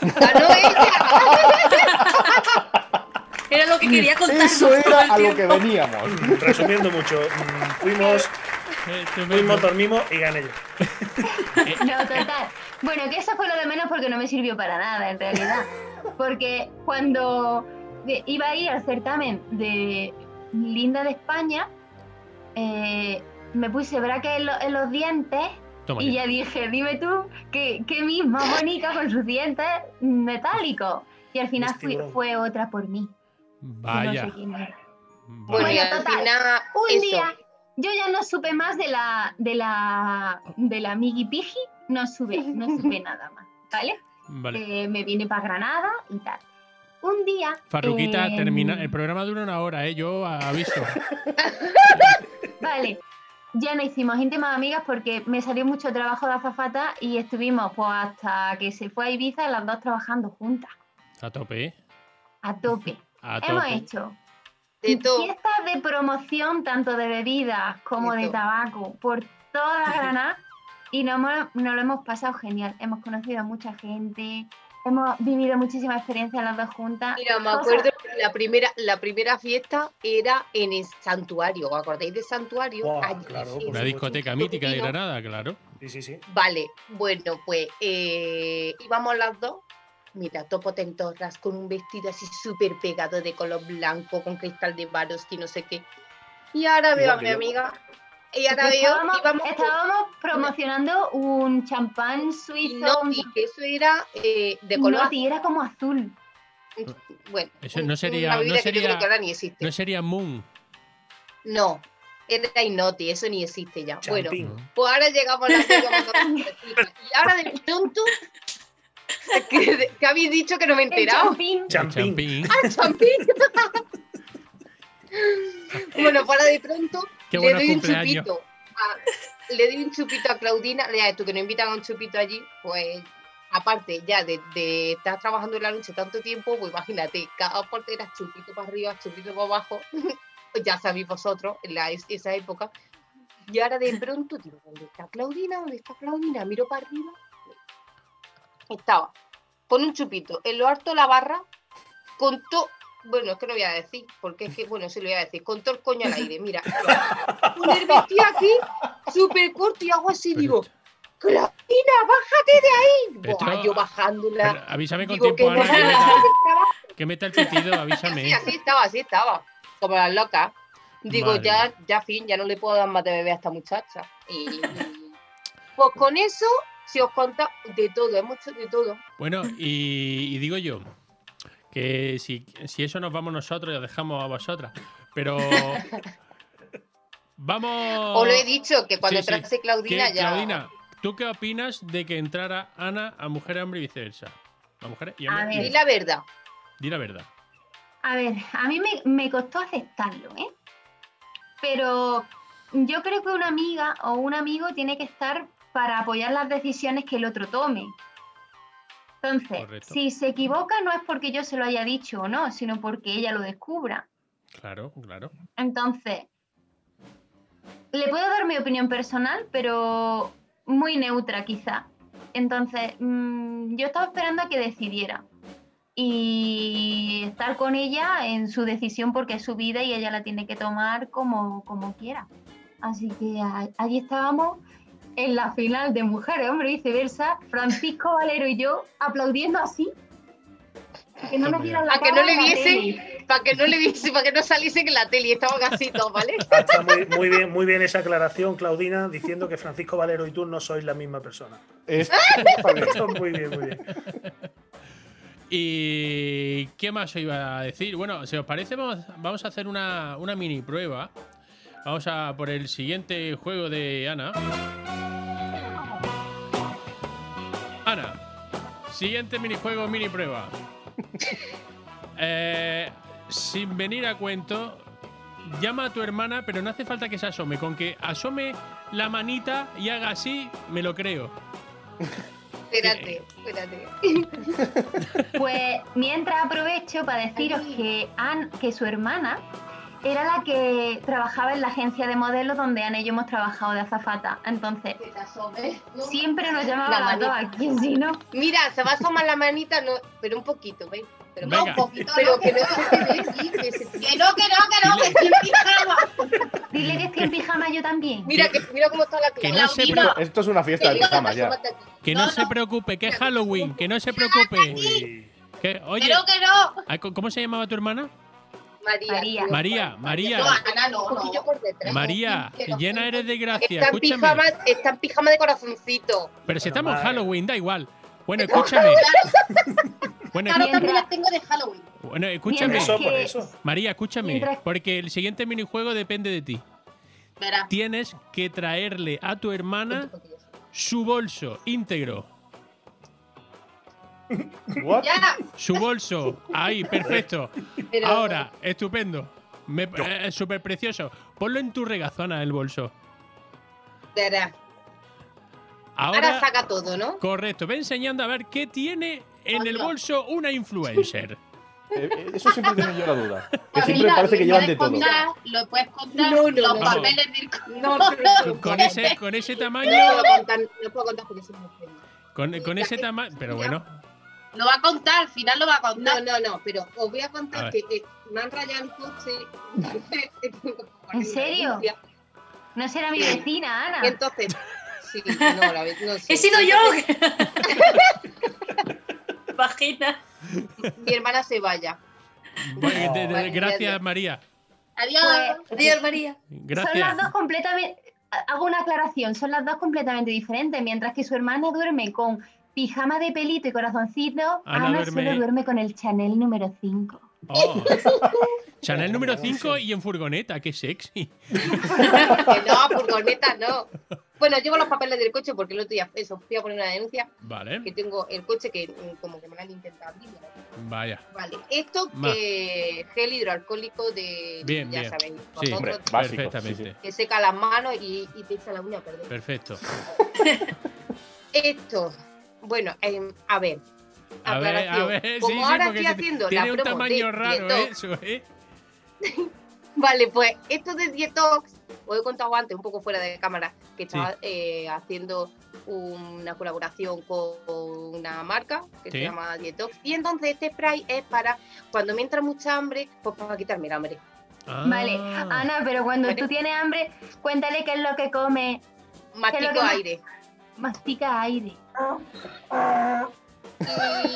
¡Ganó ella! Era lo que quería contar. Eso era a lo que veníamos. Resumiendo mucho, mm, fuimos, fuimos, dormimos y gané yo. No, total. Bueno, que eso fue lo de menos porque no me sirvió para nada, en realidad. Porque cuando iba a ir al certamen de Linda de España, eh, me puse braques en, lo- en los dientes Toma y ya. ya dije, dime tú, ¿qué, qué Miss más bonita con sus dientes metálicos? Y al final fui- fue otra por mí. que Vaya. No sé. Bueno, al total. final, Un eso. día, yo ya no supe más de la de la de la Migi Pigi, no supe, no supe nada más, ¿vale? Vale. Eh, me vine para Granada y tal. Un día. Farruquita, em, termina. El programa dura una hora, ¿eh? Yo aviso. Vale. Ya no hicimos íntimas amigas porque me salió mucho trabajo de azafata y estuvimos pues hasta que se fue a Ibiza las dos trabajando juntas, A tope, ¿eh? a tope. A Hemos tope. hecho De fiestas de promoción tanto de bebidas como De de tabaco por toda Granada y nos, hemos- nos lo hemos pasado genial. Hemos conocido a mucha gente, hemos vivido muchísimas experiencias las dos juntas. Mira, me cosas- acuerdo que la primera, la primera fiesta era en el santuario. ¿Os acordáis del santuario? Allí, claro, Una discoteca mítica de. Granada, claro. Sí, sí, sí. Vale, bueno, pues eh, íbamos las dos. Mira, topo tentorras con un vestido así súper pegado de color blanco, con cristal de Swarovski, no sé qué. Y ahora veo a mi amiga. Y ahora Estábamos, íbamos estábamos promocionando un champán y suizo, no, un y que eso era eh, de y color Noti, era como azul. Bueno, Eso no sería- no sería- que ahora ni existe. No sería Moon. No, era Inoti, eso ni existe ya. Bueno, pues ahora llegamos a la Y ahora de pronto, que, que habéis dicho que no me he enterado. champín. Champín. Champín. ¡Ah, champín! bueno, pues ahora de pronto Qué le doy un cumpleaños. chupito. a- le doy un chupito a Claudina. Ya, tú que no invitan a un chupito allí, pues aparte ya de, de estar trabajando en la noche tanto tiempo, pues imagínate, cada parte era chupito para arriba, chupito para abajo. Ya sabéis vosotros, en la, es- esa época. Y ahora de pronto digo, ¿dónde está Claudina? ¿Dónde está Claudina? Miro para arriba. Estaba con un chupito en lo alto de la barra, con todo. Bueno, es que no voy a decir, porque es que, bueno, sí lo voy a decir, con todo el coño al aire, mira. Con el vestido aquí, súper corto y hago así, digo, Claudina, bájate de ahí. Buah, yo bajándola. Pero avísame con Digo que tiempo, Ana, que puedo meta, que meta el pitido, Sí, avísame. así estaba, así estaba. Como las locas. Digo, Madre ya, ya fin, ya no le puedo dar más de bebé a esta muchacha. Y, y- pues con eso, si os conta de todo, hemos hecho de todo. Bueno, y, y digo yo que si, si eso nos vamos nosotros, ya dejamos a vosotras. Pero vamos. Os lo he dicho, que cuando. Sí, sí. entrase Claudina ¿Qué, ya. Claudina, ¿tú qué opinas de que entrara Ana a Mujer Hambre y viceversa? A mujer y A ver. Di la verdad. Di la verdad. A ver, a mí me, me costó aceptarlo, ¿eh? Pero yo creo que una amiga o un amigo tiene que estar para apoyar las decisiones que el otro tome. Entonces, Correcto. si se equivoca no es porque yo se lo haya dicho o no, sino porque ella lo descubra. Claro, claro. Entonces, le puedo dar mi opinión personal, pero muy neutra quizá. Entonces, mm, yo estaba esperando a que decidiera y estar con ella en su decisión porque es su vida y ella la tiene que tomar como, como quiera. Así que a- allí estábamos en la final de Mujeres, Hombre y viceversa, Francisco Valero y yo aplaudiendo así. Que no nos vieran la A que no le tele. para que no le viese, para que no saliesen en la tele y estaban así todos, ¿vale? Está muy, muy bien, muy bien esa aclaración, Claudina, diciendo que Francisco Valero y tú no sois la misma persona. Es- Está muy bien, muy bien. ¿Y qué más os iba a decir? Bueno, si os parece, vamos, vamos a hacer una, una mini prueba. Vamos a por el siguiente juego de. Ana, siguiente minijuego, mini prueba. Eh, sin venir a cuento, llama a tu hermana, pero no hace falta que se asome. Con que asome la manita y haga así, me lo creo. Espérate, espérate. Pues mientras aprovecho para deciros que Anne, que su hermana era la que trabajaba en la agencia de modelos donde Ana y yo hemos trabajado de azafata. Entonces, Que siempre nos llamaba La la dos manita. aquí, si no. Mira, se va a asomar la manita, no, pero un poquito, ¿ves? Pero Venga. un poquito, pero que no se ve, sí, que se- Que no, que no, que no, que estoy en pijama. Dile que estoy en pijama yo también. Mira, que, mira cómo está la Que no se Claudina. esto, es una fiesta de Venga, pijamas ya. Que no, No, se no. preocupe, que es Halloween, que no se preocupe. Que, oye, Que no, que no. ay, ¿cómo se llamaba tu hermana? María. María. María, María. No, Ana, no, Un poquillo no. por detrás. María, llena eres de gracia, Está en, escúchame. pijama, está en pijama de corazoncito. Pero si estamos en. Halloween, da igual. Bueno, escúchame. Bueno, Claro, también las tengo de Halloween. bueno, escúchame. Mientras eso, por que- eso. María, escúchame. Porque el siguiente minijuego depende de ti. Verá. Tienes que traerle a tu hermana su bolso íntegro. What? Ya. Su bolso. Ahí, perfecto. Pero- Ahora, estupendo. Me, eh, súper precioso. Ponlo en tu regazona el bolso. Ahora, Ahora, saca todo, ¿no? correcto. Ve enseñando a ver qué tiene en el bolso una influencer. Eh, eh, Eso siempre he tenido yo la duda. Que siempre mira, parece que lo llevan de puedes todo. contar, Lo puedes contar. No, no, los no. papeles del. No, no, no, Con ese, con ese tamaño. No puedo contar, no puedo contar porque soy mujer. Con, con ese tamaño. Pero bueno. Lo va a contar, al final lo va a No, contar. no, no, pero os voy a contar que eh, me han rayado el coche. ¿En serio? No será mi vecina, Ana. Entonces, sí, no, la vez, no sé. He sido yo. Vagina. Mi hermana se vaya. Bueno, de- de- Vale, gracias, gracias. María. Adiós. Pues- Adiós, María. Son las Gracias. dos completamente. Hago una aclaración, son las dos completamente diferentes. Mientras que su hermana duerme con pijama de pelito y corazoncito, Ana Ana, duerme- solo duerme con el Chanel número 5. Oh. Chanel número 5 y en furgoneta, qué sexy. No, furgoneta no. Bueno, llevo los papeles del coche porque el otro día eso, fui a poner una denuncia Vale, que tengo el coche que mm, como que me lo han intentado abrir. ¿no? vaya. Vale, esto Ma. que gel hidroalcohólico de Bien, ya bien. sabéis, Sí. Hombre, básico. Perfectamente. sí, sí. que seca las manos y, y te echa la uña a perder. Perfecto. Esto, bueno, em, a ver. A ver, a ver, sí, Como sí, ahora estoy haciendo tiene la un promo tamaño de raro eso, ¿eh? Vale, pues esto de Dietox, os he contado antes, un poco fuera de cámara, que Sí. estaba eh, haciendo una colaboración con una marca que Sí. se llama Dietox. Y entonces este spray es para cuando me entra mucha hambre, pues para quitarme el hambre. Vale, Ana, pero cuando Vale. tú tienes hambre, cuéntale qué es lo que come. Más- aire. mastica aire.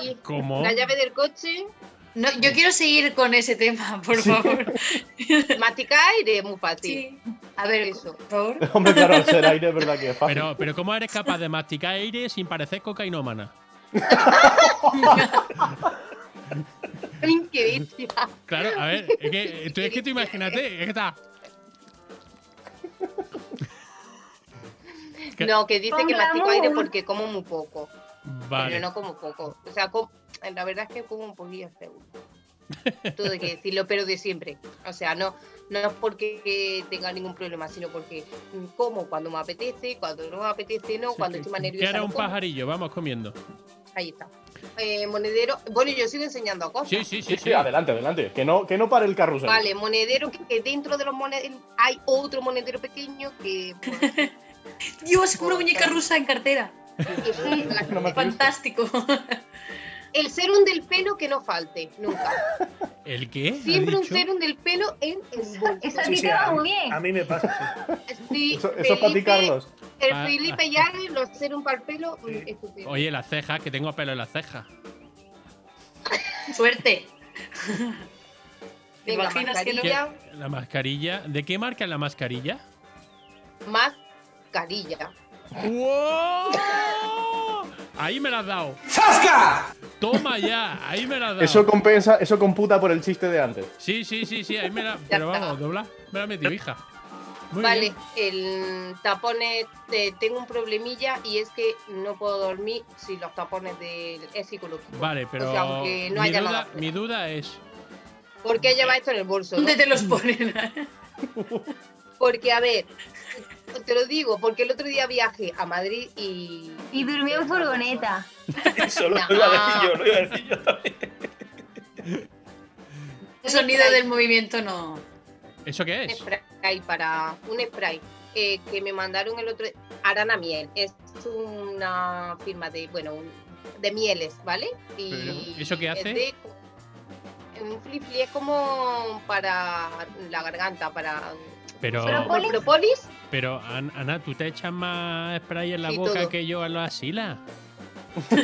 Y ¿Cómo? la llave del coche, No, yo quiero seguir con ese tema, por favor. mastica aire, muy fácil. Sí. A ver, Eso. por favor. Hombre, claro, ser aire es verdad que es fácil. Pero, pero ¿cómo eres capaz de masticar aire sin parecer cocainómana? Claro, a ver, es que tú, es que tú imagínate, es que está. ¿Qué? No, que dice que mastico aire porque como muy poco. Vale. Pero no como poco. O sea, la verdad es que como un poquillo seguro. Hay que decirlo, pero de siempre. O sea, no, no es porque tenga ningún problema, sino porque como cuando me apetece, cuando no me apetece, no, cuando estoy más Que nerviosa. era no un pajarillo, vamos comiendo. Ahí está. Eh, monedero. Bueno, yo sigo enseñando cosas. Sí, sí, sí, Sí, sí. sí, adelante, adelante. Que no, que no pare el carrusel. Vale, monedero, que, que dentro de los monederos hay otro monedero pequeño que. pues, Dios, una muñeca rusa en cartera. la- Fantástico. el serum del pelo que no falte, nunca. ¿El qué? ¿Ha Siempre un serum del pelo en. Eso a Sí, ti sí, te va a, muy mí- bien. a mí me pasa. sí. Sí, Eso, es para ti, Carlos. El Ah, Felipe ah. Los serum para el pelo, mm, Sí. estupendo. Oye, las cejas, que tengo pelo en las cejas. Suerte. ¿Te imaginas que no? mascarilla, La mascarilla. ¿De qué marca es la mascarilla? Mascarilla. ¡Wow! Ahí me la has dado. Toma ya, ahí me la has dado. Eso compensa, eso computa por el chiste de antes. Sí, sí, sí, sí, ahí me la. Pero vamos, dobla. Me la metió, hija. Muy vale, bien. el tapones, eh, tengo un problemilla y es que no puedo dormir si los tapones del es psicológico. Vale, pero. O sea, aunque no mi, haya duda, nada mi duda es. ¿Por qué lleva esto en el bolso? no? ¿Dónde te los ponen? Porque, a ver, te lo digo, porque el otro día viajé a Madrid y. Y durmió en furgoneta. Eso lo No. iba a decir yo, lo iba a decir yo también. El sonido del movimiento no. ¿Eso qué un es? spray para un spray eh, que me mandaron el otro Arana Miel es una firma de bueno un- de mieles vale y ¿eso qué es hace? de- un flifli es como para la garganta para Pero. El propolis Pero, An- Ana, ¿tú te echas más spray en la Sí, boca todo. que yo a la asila?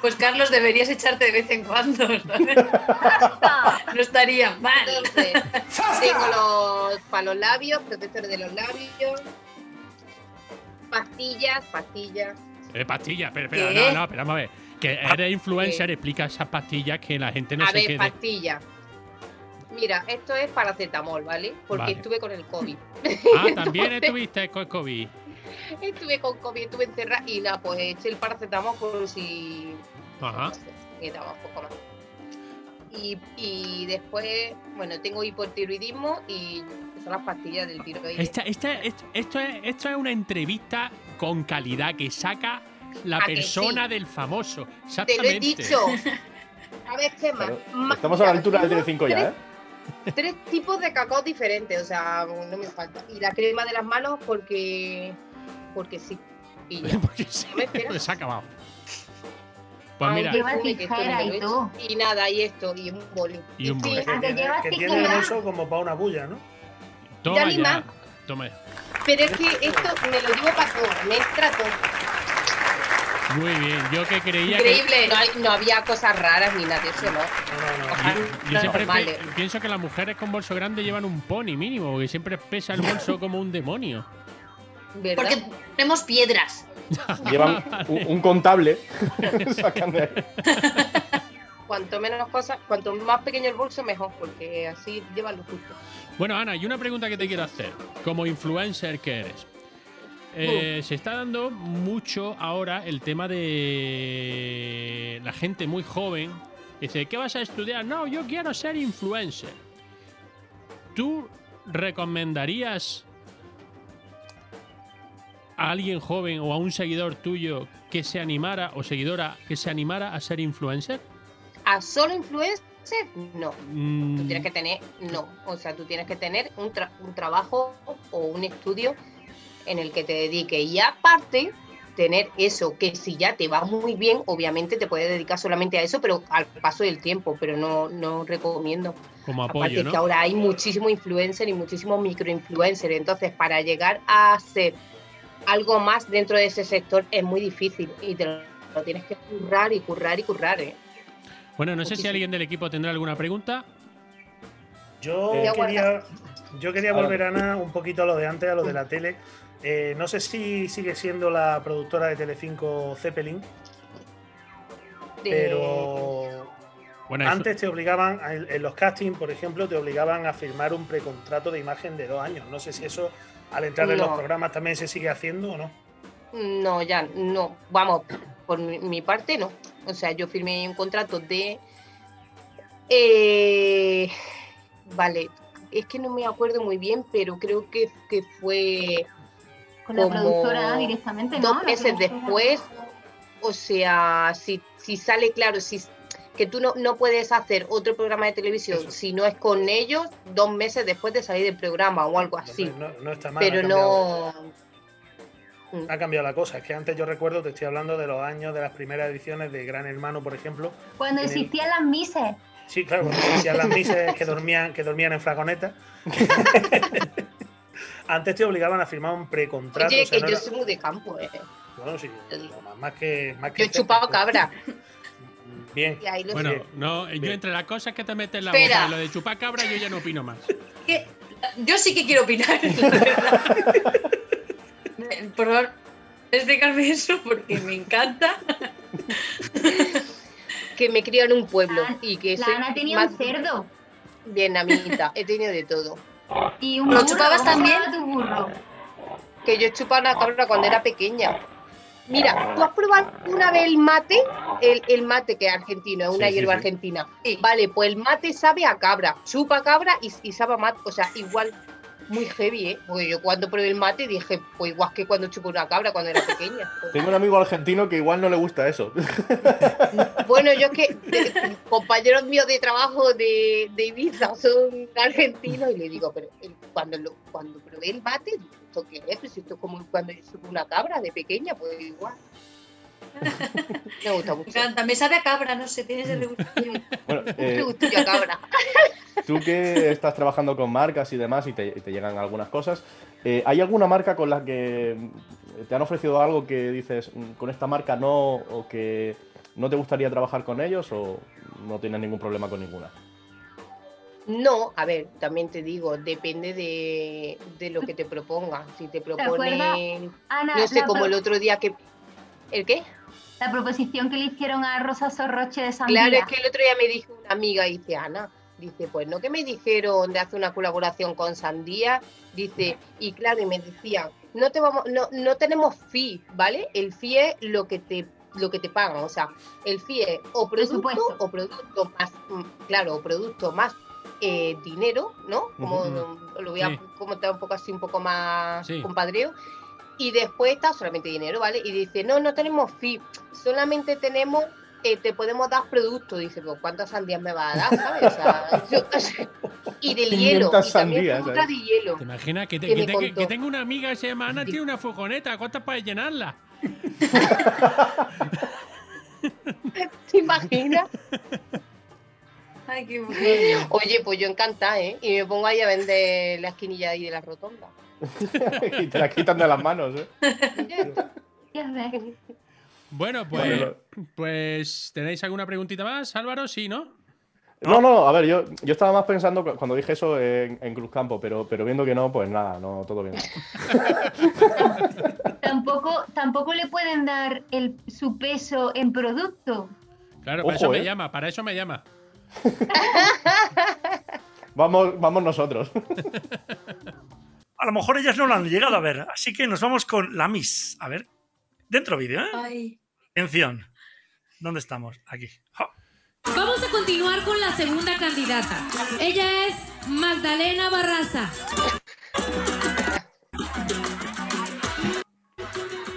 Pues Carlos, deberías echarte de vez en cuando. No estaría mal. entonces tengo los para los labios protectores de los labios pastillas pastillas Eh, pastillas, pero, pero, no, no, pero vamos a ver. Que eres influencer, explica esas pastillas que la gente no a se ver quede. pastillas Mira, esto es paracetamol, ¿vale? Porque Vale. estuve con el COVID. Ah, también estuviste con COVID. Estuve con COVID, estuve encerrada y nada, pues eché el paracetamol por si Ajá. no sé, me daba un poco más. Y, y después, bueno, tengo hipotiroidismo y son las pastillas del tiroides. Esta, esta, esto, esto es, esto es una entrevista con calidad que saca la ¿A que persona sí? del famoso. Te lo he Exactamente. dicho. A ver, ¿qué más? Claro, Estamos a la altura del tengo Telecinco ya, ¿eh? Tres- tipos de cacao diferentes, o sea, no me falta. Y la crema de las manos porque. Porque sí. Y ya. Porque sí, No me se ha acabado. Pues Ay, mira, Lleva tijera y todo. nada, y esto, y un boli. Y un boli. Que que tiene, que como para una bulla, ¿no? toma ya. Toma. Pero es que esto me lo llevo para todo, me entra todo. Muy bien. Yo que creía que. Increíble. No, hay- no había cosas raras ni nada de eso, ¿no? No, no, no. Ojalá. Yo siempre pe- pienso que las mujeres con bolso grande llevan un pony mínimo, porque siempre pesa el bolso como un demonio. ¿Verdad? Porque tenemos piedras. Llevan un, un contable. Sacan de ahí. Cuanto menos cosas, cuanto más pequeño el bolso, mejor, porque así lleva lo justo. Bueno, Ana, y una pregunta que te quiero hacer. Como influencer que eres. Eh, se está dando mucho ahora el tema de la gente muy joven. Dice, ¿qué vas a estudiar? No, yo quiero ser influencer. ¿Tú recomendarías a alguien joven o a un seguidor tuyo que se animara o seguidora que se animara a ser influencer? ¿A solo influencer? No. Mm, Tú tienes que tener, no. O sea, tú tienes que tener un, tra- un trabajo o un estudio en el que te dediques. Y aparte, tener eso, que si ya te va muy bien, obviamente te puedes dedicar solamente a eso, pero al paso del tiempo, pero no, no recomiendo. como Aparte apoyo, que ¿no? ahora hay muchísimo influencer y muchísimos microinfluencer. Entonces, para llegar a ser algo más dentro de ese sector es muy difícil y te lo, lo tienes que currar y currar y currar, ¿eh? Bueno, no sé si alguien del equipo tendrá alguna pregunta. Yo Eh, quería, yo quería volver, Ana, un poquito a lo de antes, a lo de la tele. Eh, no sé si sigue siendo la productora de Telecinco Zeppelin, pero Bueno, antes te obligaban, a- en los castings, por ejemplo, te obligaban a firmar un precontrato de imagen de dos años. No sé si eso al entrar en los programas también se sigue haciendo o no. No, ya, no. Vamos, por mi, mi parte no. O sea, yo firmé un contrato de. eh, vale, es que no me acuerdo muy bien, pero creo que, que fue Con la productora directamente, ¿no? dos meses después. O sea, si, si sale claro, si que tú no, no puedes hacer otro programa de televisión Eso. si no es con ellos dos meses después de salir del programa o algo así. No, no está mal. Pero no. Ha cambiado la cosa. Es que antes yo recuerdo, te estoy hablando de los años de las primeras ediciones de Gran Hermano, por ejemplo. Cuando en el- existían las mises. Sí, claro, cuando hacían las mises que dormían, que dormían en fragoneta. Antes te obligaban a firmar un precontrato. Oye, o sea, que no yo era- soy muy de campo, eh. Bueno, sí, más que. Más que Yo he chupado pues, cabra. Bien. Y ahí lo Bueno, sé. no, yo Bien. entre las cosas que te metes en la Espera. boca y lo de chupar cabra, yo ya no opino más. Yo sí que quiero opinar, la verdad. Por favor, explícame eso porque me encanta. Que me crío en un pueblo La- y que La soy Ana tenía más un cerdo. vietnamita. He tenido de todo. Y un ¿Lo burro. chupabas ¿Cómo se también? tu burro? Que yo chupaba una cabra cuando era pequeña. Mira, ¿tú has probado una vez el mate? El, el mate que es argentino, es una Sí, sí, hierba sí. argentina. Sí. Vale, pues el mate sabe a cabra. Chupa cabra y, y sabe a mate. O sea, igual muy heavy, ¿eh? Porque yo cuando probé el mate dije, pues igual que cuando chupé una cabra cuando era pequeña. Tengo un amigo argentino que igual no le gusta eso. Bueno, yo es que eh, compañeros míos de trabajo de, de Ibiza son argentinos y le digo, pero el- cuando lo, cuando probé el mate, ¿esto qué es? Pues esto es como cuando yo subo una cabra de pequeña, pues igual. Me gusta Me mucho. encanta, me sabe a cabra, no sé, tienes el Bueno, Me eh, gusta a cabra. tú que estás trabajando con marcas y demás y te, llegan algunas cosas, eh, ¿hay alguna marca con la que te han ofrecido algo que dices, "Mm, con esta marca no, o que no te gustaría trabajar con ellos, o no tienes ningún problema con ninguna? No, a ver, también te digo, depende de, de lo que te propongan. Si te proponen, Ana, no sé, como el otro día que... ¿El qué? la proposición que le hicieron a Rosa Sorroche de Sandía. Claro, es que el otro día me dijo una amiga, dice Ana, dice, pues no que me dijeron de hacer una colaboración con Sandía, dice, y claro, y me decían, no te vamos, no, no tenemos fee, ¿vale? El fee es lo que te lo que te pagan, o sea, el fee es o producto o producto más, mm, claro, o producto más eh, dinero, ¿no? Como lo voy a Sí. comentar un poco así, un poco más Sí. compadreo. Y después está solamente dinero, ¿vale? Y dice, no, no tenemos fee, solamente tenemos, eh, te podemos dar productos. Dice, pues ¿cuántas sandías me va a dar? ¿Sabes? O sea, yo- y del hielo. 500 Y sandías, ¿sabes? de hielo. ¿Te imaginas que, te- Que que que tengo una amiga que se llama Ana, tiene una furgoneta? ¿Cuántas para llenarla? ¿Te imaginas? Ay, qué bueno. Oye, pues yo encantada, ¿eh? Y me pongo ahí a vender la esquinilla ahí de la rotonda. y te la quitan de las manos, ¿eh? Bueno, pues, pues ¿tenéis alguna preguntita más, Álvaro? Sí, ¿no? No, no, a ver, yo, yo estaba más pensando cu- cuando dije eso en, en Cruzcampo, pero, pero viendo que no, pues nada, no, todo bien. Tampoco, tampoco le pueden dar el, su peso en producto. Claro, para Ojo, eso me ¿eh? llama, para eso me llama. Vamos, vamos nosotros. A lo mejor ellas no lo han llegado a ver, así que nos vamos con la Miss. A ver, dentro vídeo, ¿eh? Ay. Atención. ¿Dónde estamos? Aquí. Vamos a continuar con la segunda candidata. Ella es Magdalena Barraza.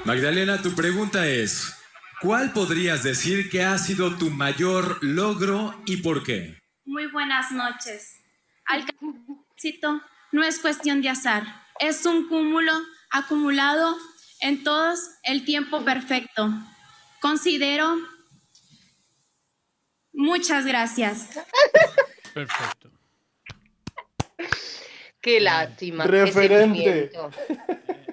Magdalena, tu pregunta es, ¿cuál podrías decir que ha sido tu mayor logro y por qué? Muy buenas noches. Éxito no es cuestión de azar, es un cúmulo acumulado en todos el tiempo perfecto. Considero. Muchas gracias. Perfecto. Qué lástima. qué Referente. sentimiento,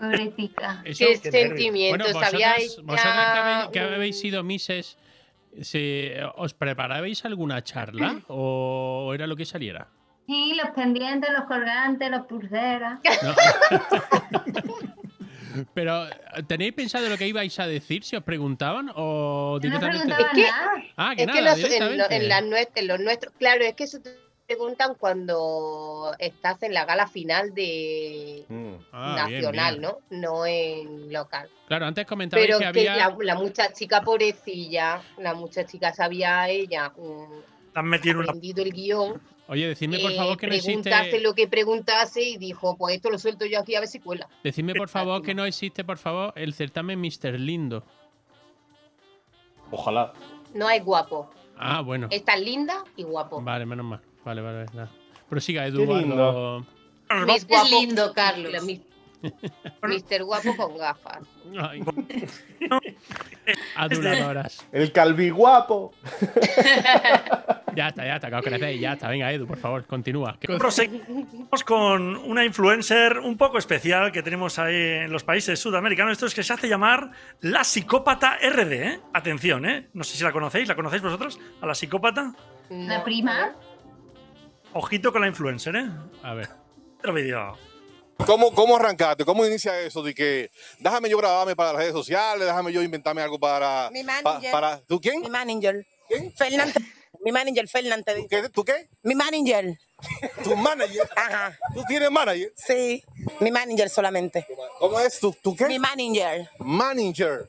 Pobrecita. Eso- Qué Qué sentimiento. Bueno, ¿Sabíais vosotras, vosotras que, habéis, que habéis sido mises, se- ¿os preparabais alguna charla o era lo que saliera? Sí, los pendientes, los colgantes, los pulseras. No. Pero, ¿tenéis pensado lo que ibais a decir si os preguntaban o Yo no directamente? preguntaba Es que- nada. Ah, que Es que los- en, lo- directamente. en, las nues- en los nuestros, claro, es que eso te preguntan cuando estás en la gala final de Mm. Ah, nacional, bien. ¿no? No en local. Claro, antes comentabais Pero que que había... la, la muchachica pobrecilla, la muchachica sabía ella han metido una. el guion, Oye, decidme por eh, favor que no preguntase existe... lo que preguntase y dijo, pues esto lo suelto yo aquí a ver si cuela. Decidme por favor que no existe, por favor, el certamen Mr. Lindo. Ojalá. No hay guapo, Ah, bueno. está linda y guapo. Vale, menos mal. Vale, vale, vale. nada. Prosiga, Qué Eduardo. lindo. Miss Es guapo, lindo, Carlos. La mis- Mr. guapo con gafas. Ay. Aduladoras. El calviguapo. Ya está, ya está, que os crecéis, ya está. Venga, Edu, por favor, continúa. ¿Qué- Proseguimos con una influencer un poco especial que tenemos ahí en los países sudamericanos. Esto es que se hace llamar la psicópata RD. ¿eh? Atención, ¿eh? No sé si la conocéis. ¿La conocéis vosotros? A la psicópata. La prima. Ojito con la influencer, ¿eh? A ver. Otro vídeo. ¿Cómo, ¿Cómo arrancaste? ¿Cómo inicia eso de que déjame yo grabarme para las redes sociales, déjame yo inventarme algo para... Mi pa- manager. para ¿Tú quién? Mi manager. ¿Quién? Fernández. Mi manager, Fernández. ¿Tú qué? ¿Tú qué? Mi manager. ¿Tu manager? Ajá. ¿Tú tienes manager? Sí. Mi manager solamente. ¿Cómo es? ¿Tú, tú qué? Mi manager. Manager.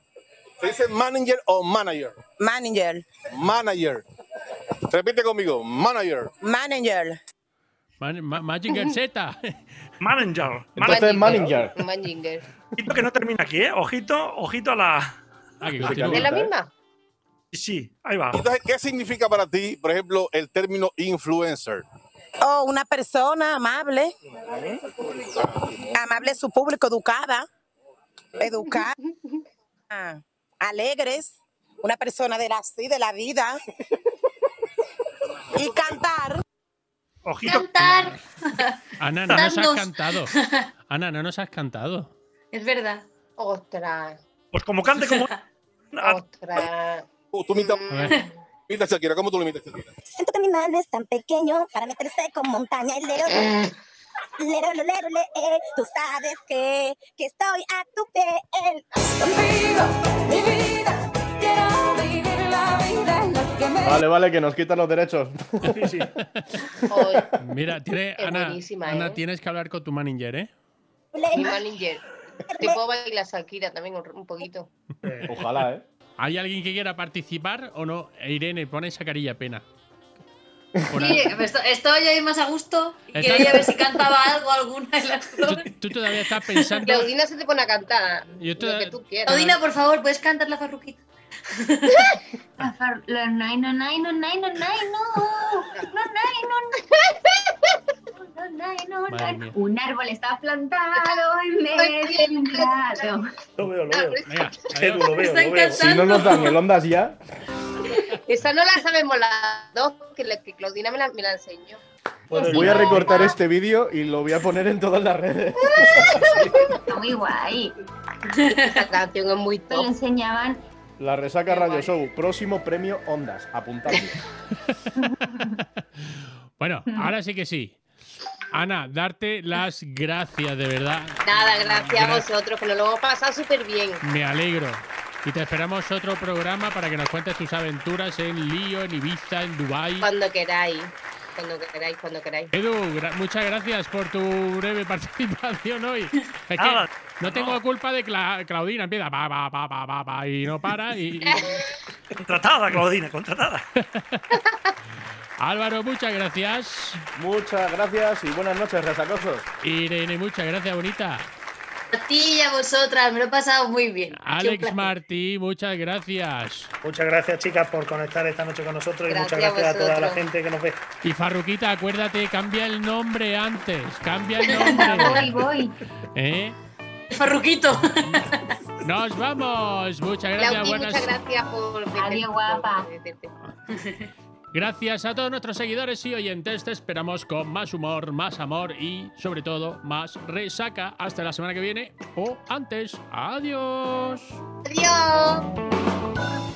¿Se dice manager o manager? Manager. Manager. Repite conmigo. Manager. Manager. Man- Ma- Z. Manager. Entonces, Manager. Mazinger. Ojito que no termina aquí, ¿eh? Ojito, ojito a la. Ah, que. ¿Es la ¿eh? misma? Sí, ahí va. Entonces, ¿qué significa para ti, por ejemplo, el término influencer? Oh, una persona amable. Amable a su público, educada. Educada. Ah, Alegres. Una persona de la, sí, de la vida. Y cantar. Ojito. Cantar. Ana, no nos has cantado. Ana, no nos has cantado. Es verdad. Ostras, Pues como cante como. Ostras. Tú, tú imitas, A ver. imitas Shakira. ¿Cómo tú lo imitas Shakira? Siento que mi mano es tan pequeño para meterse con montaña y lero, lero, lero, lero, le, eh. Tú sabes que, que estoy a tu piel. Contigo, mi vida, quiero Vale, vale, que nos quitan los derechos. Sí, sí. Joder, Mira, tiene, Ana, buenísima, Ana, ¿eh? tienes que hablar con tu manager, ¿eh? mi manager. Te puedo bailar Shakira también un, poquito. Eh, Ojalá, ¿eh? ¿Hay alguien que quiera participar o no? Irene, pone esa carilla pena. Sí, ahí. esto- estaba yo ahí más a gusto y quería ver si cantaba algo alguna de las Tú, dos. tú todavía estás pensando. Claudina se te pone a cantar Yo lo toda- que tú quieras. Claudina, por favor, ¿puedes cantar la farruquita? No, no, no, no. No, no, no. Un árbol está plantado en medio de un prado. Lo veo, lo veo. Venga, Edu, adiós. lo veo, lo veo. Si no nos dan el ondas ya. Esa no la sabemos las dos, que, la- que Claudina me la, me la enseñó. Puedo Voy a recortar este vídeo y lo voy a poner en todas las redes. Está muy guay. Esa canción es muy Me top. enseñaban. La Resaca Qué Radio guay. Show. Próximo premio Ondas. Apuntadlo. Bueno, ahora sí que sí. Ana, darte las gracias, de verdad. Nada, gracias a vosotros, que nos lo hemos pasado súper bien. Me alegro. Y te esperamos otro programa para que nos cuentes tus aventuras en Lío, en Ibiza, en Dubai. Cuando queráis. Cuando queráis, cuando queráis. Edu, gra- muchas gracias por tu breve participación hoy. Es que Nada, no tengo culpa de Cla- Claudina, empieza pa, pa, pa, pa, pa, pa, y no para. Y, y- Contratada, Claudina, contratada. Álvaro, muchas gracias. Muchas gracias y buenas noches, resacosos. Irene, muchas gracias, bonita. A ti y a vosotras, me lo he pasado muy bien. Alex. Martí, muchas gracias. Muchas gracias, chicas, por conectar esta noche con nosotros y muchas Gracias a toda la gente que nos ve. Y Farruquita, acuérdate, cambia el nombre antes. Cambia el Voy, nombre. voy. ¿Eh? Farruquito. Nos vamos. Muchas gracias. Claudi, Buenas muchas gracias por Adiós, guapa. Gracias a todos nuestros seguidores y oyentes. Te esperamos con más humor, más amor y, sobre todo, más resaca. Hasta la semana que viene o antes. Adiós. Adiós.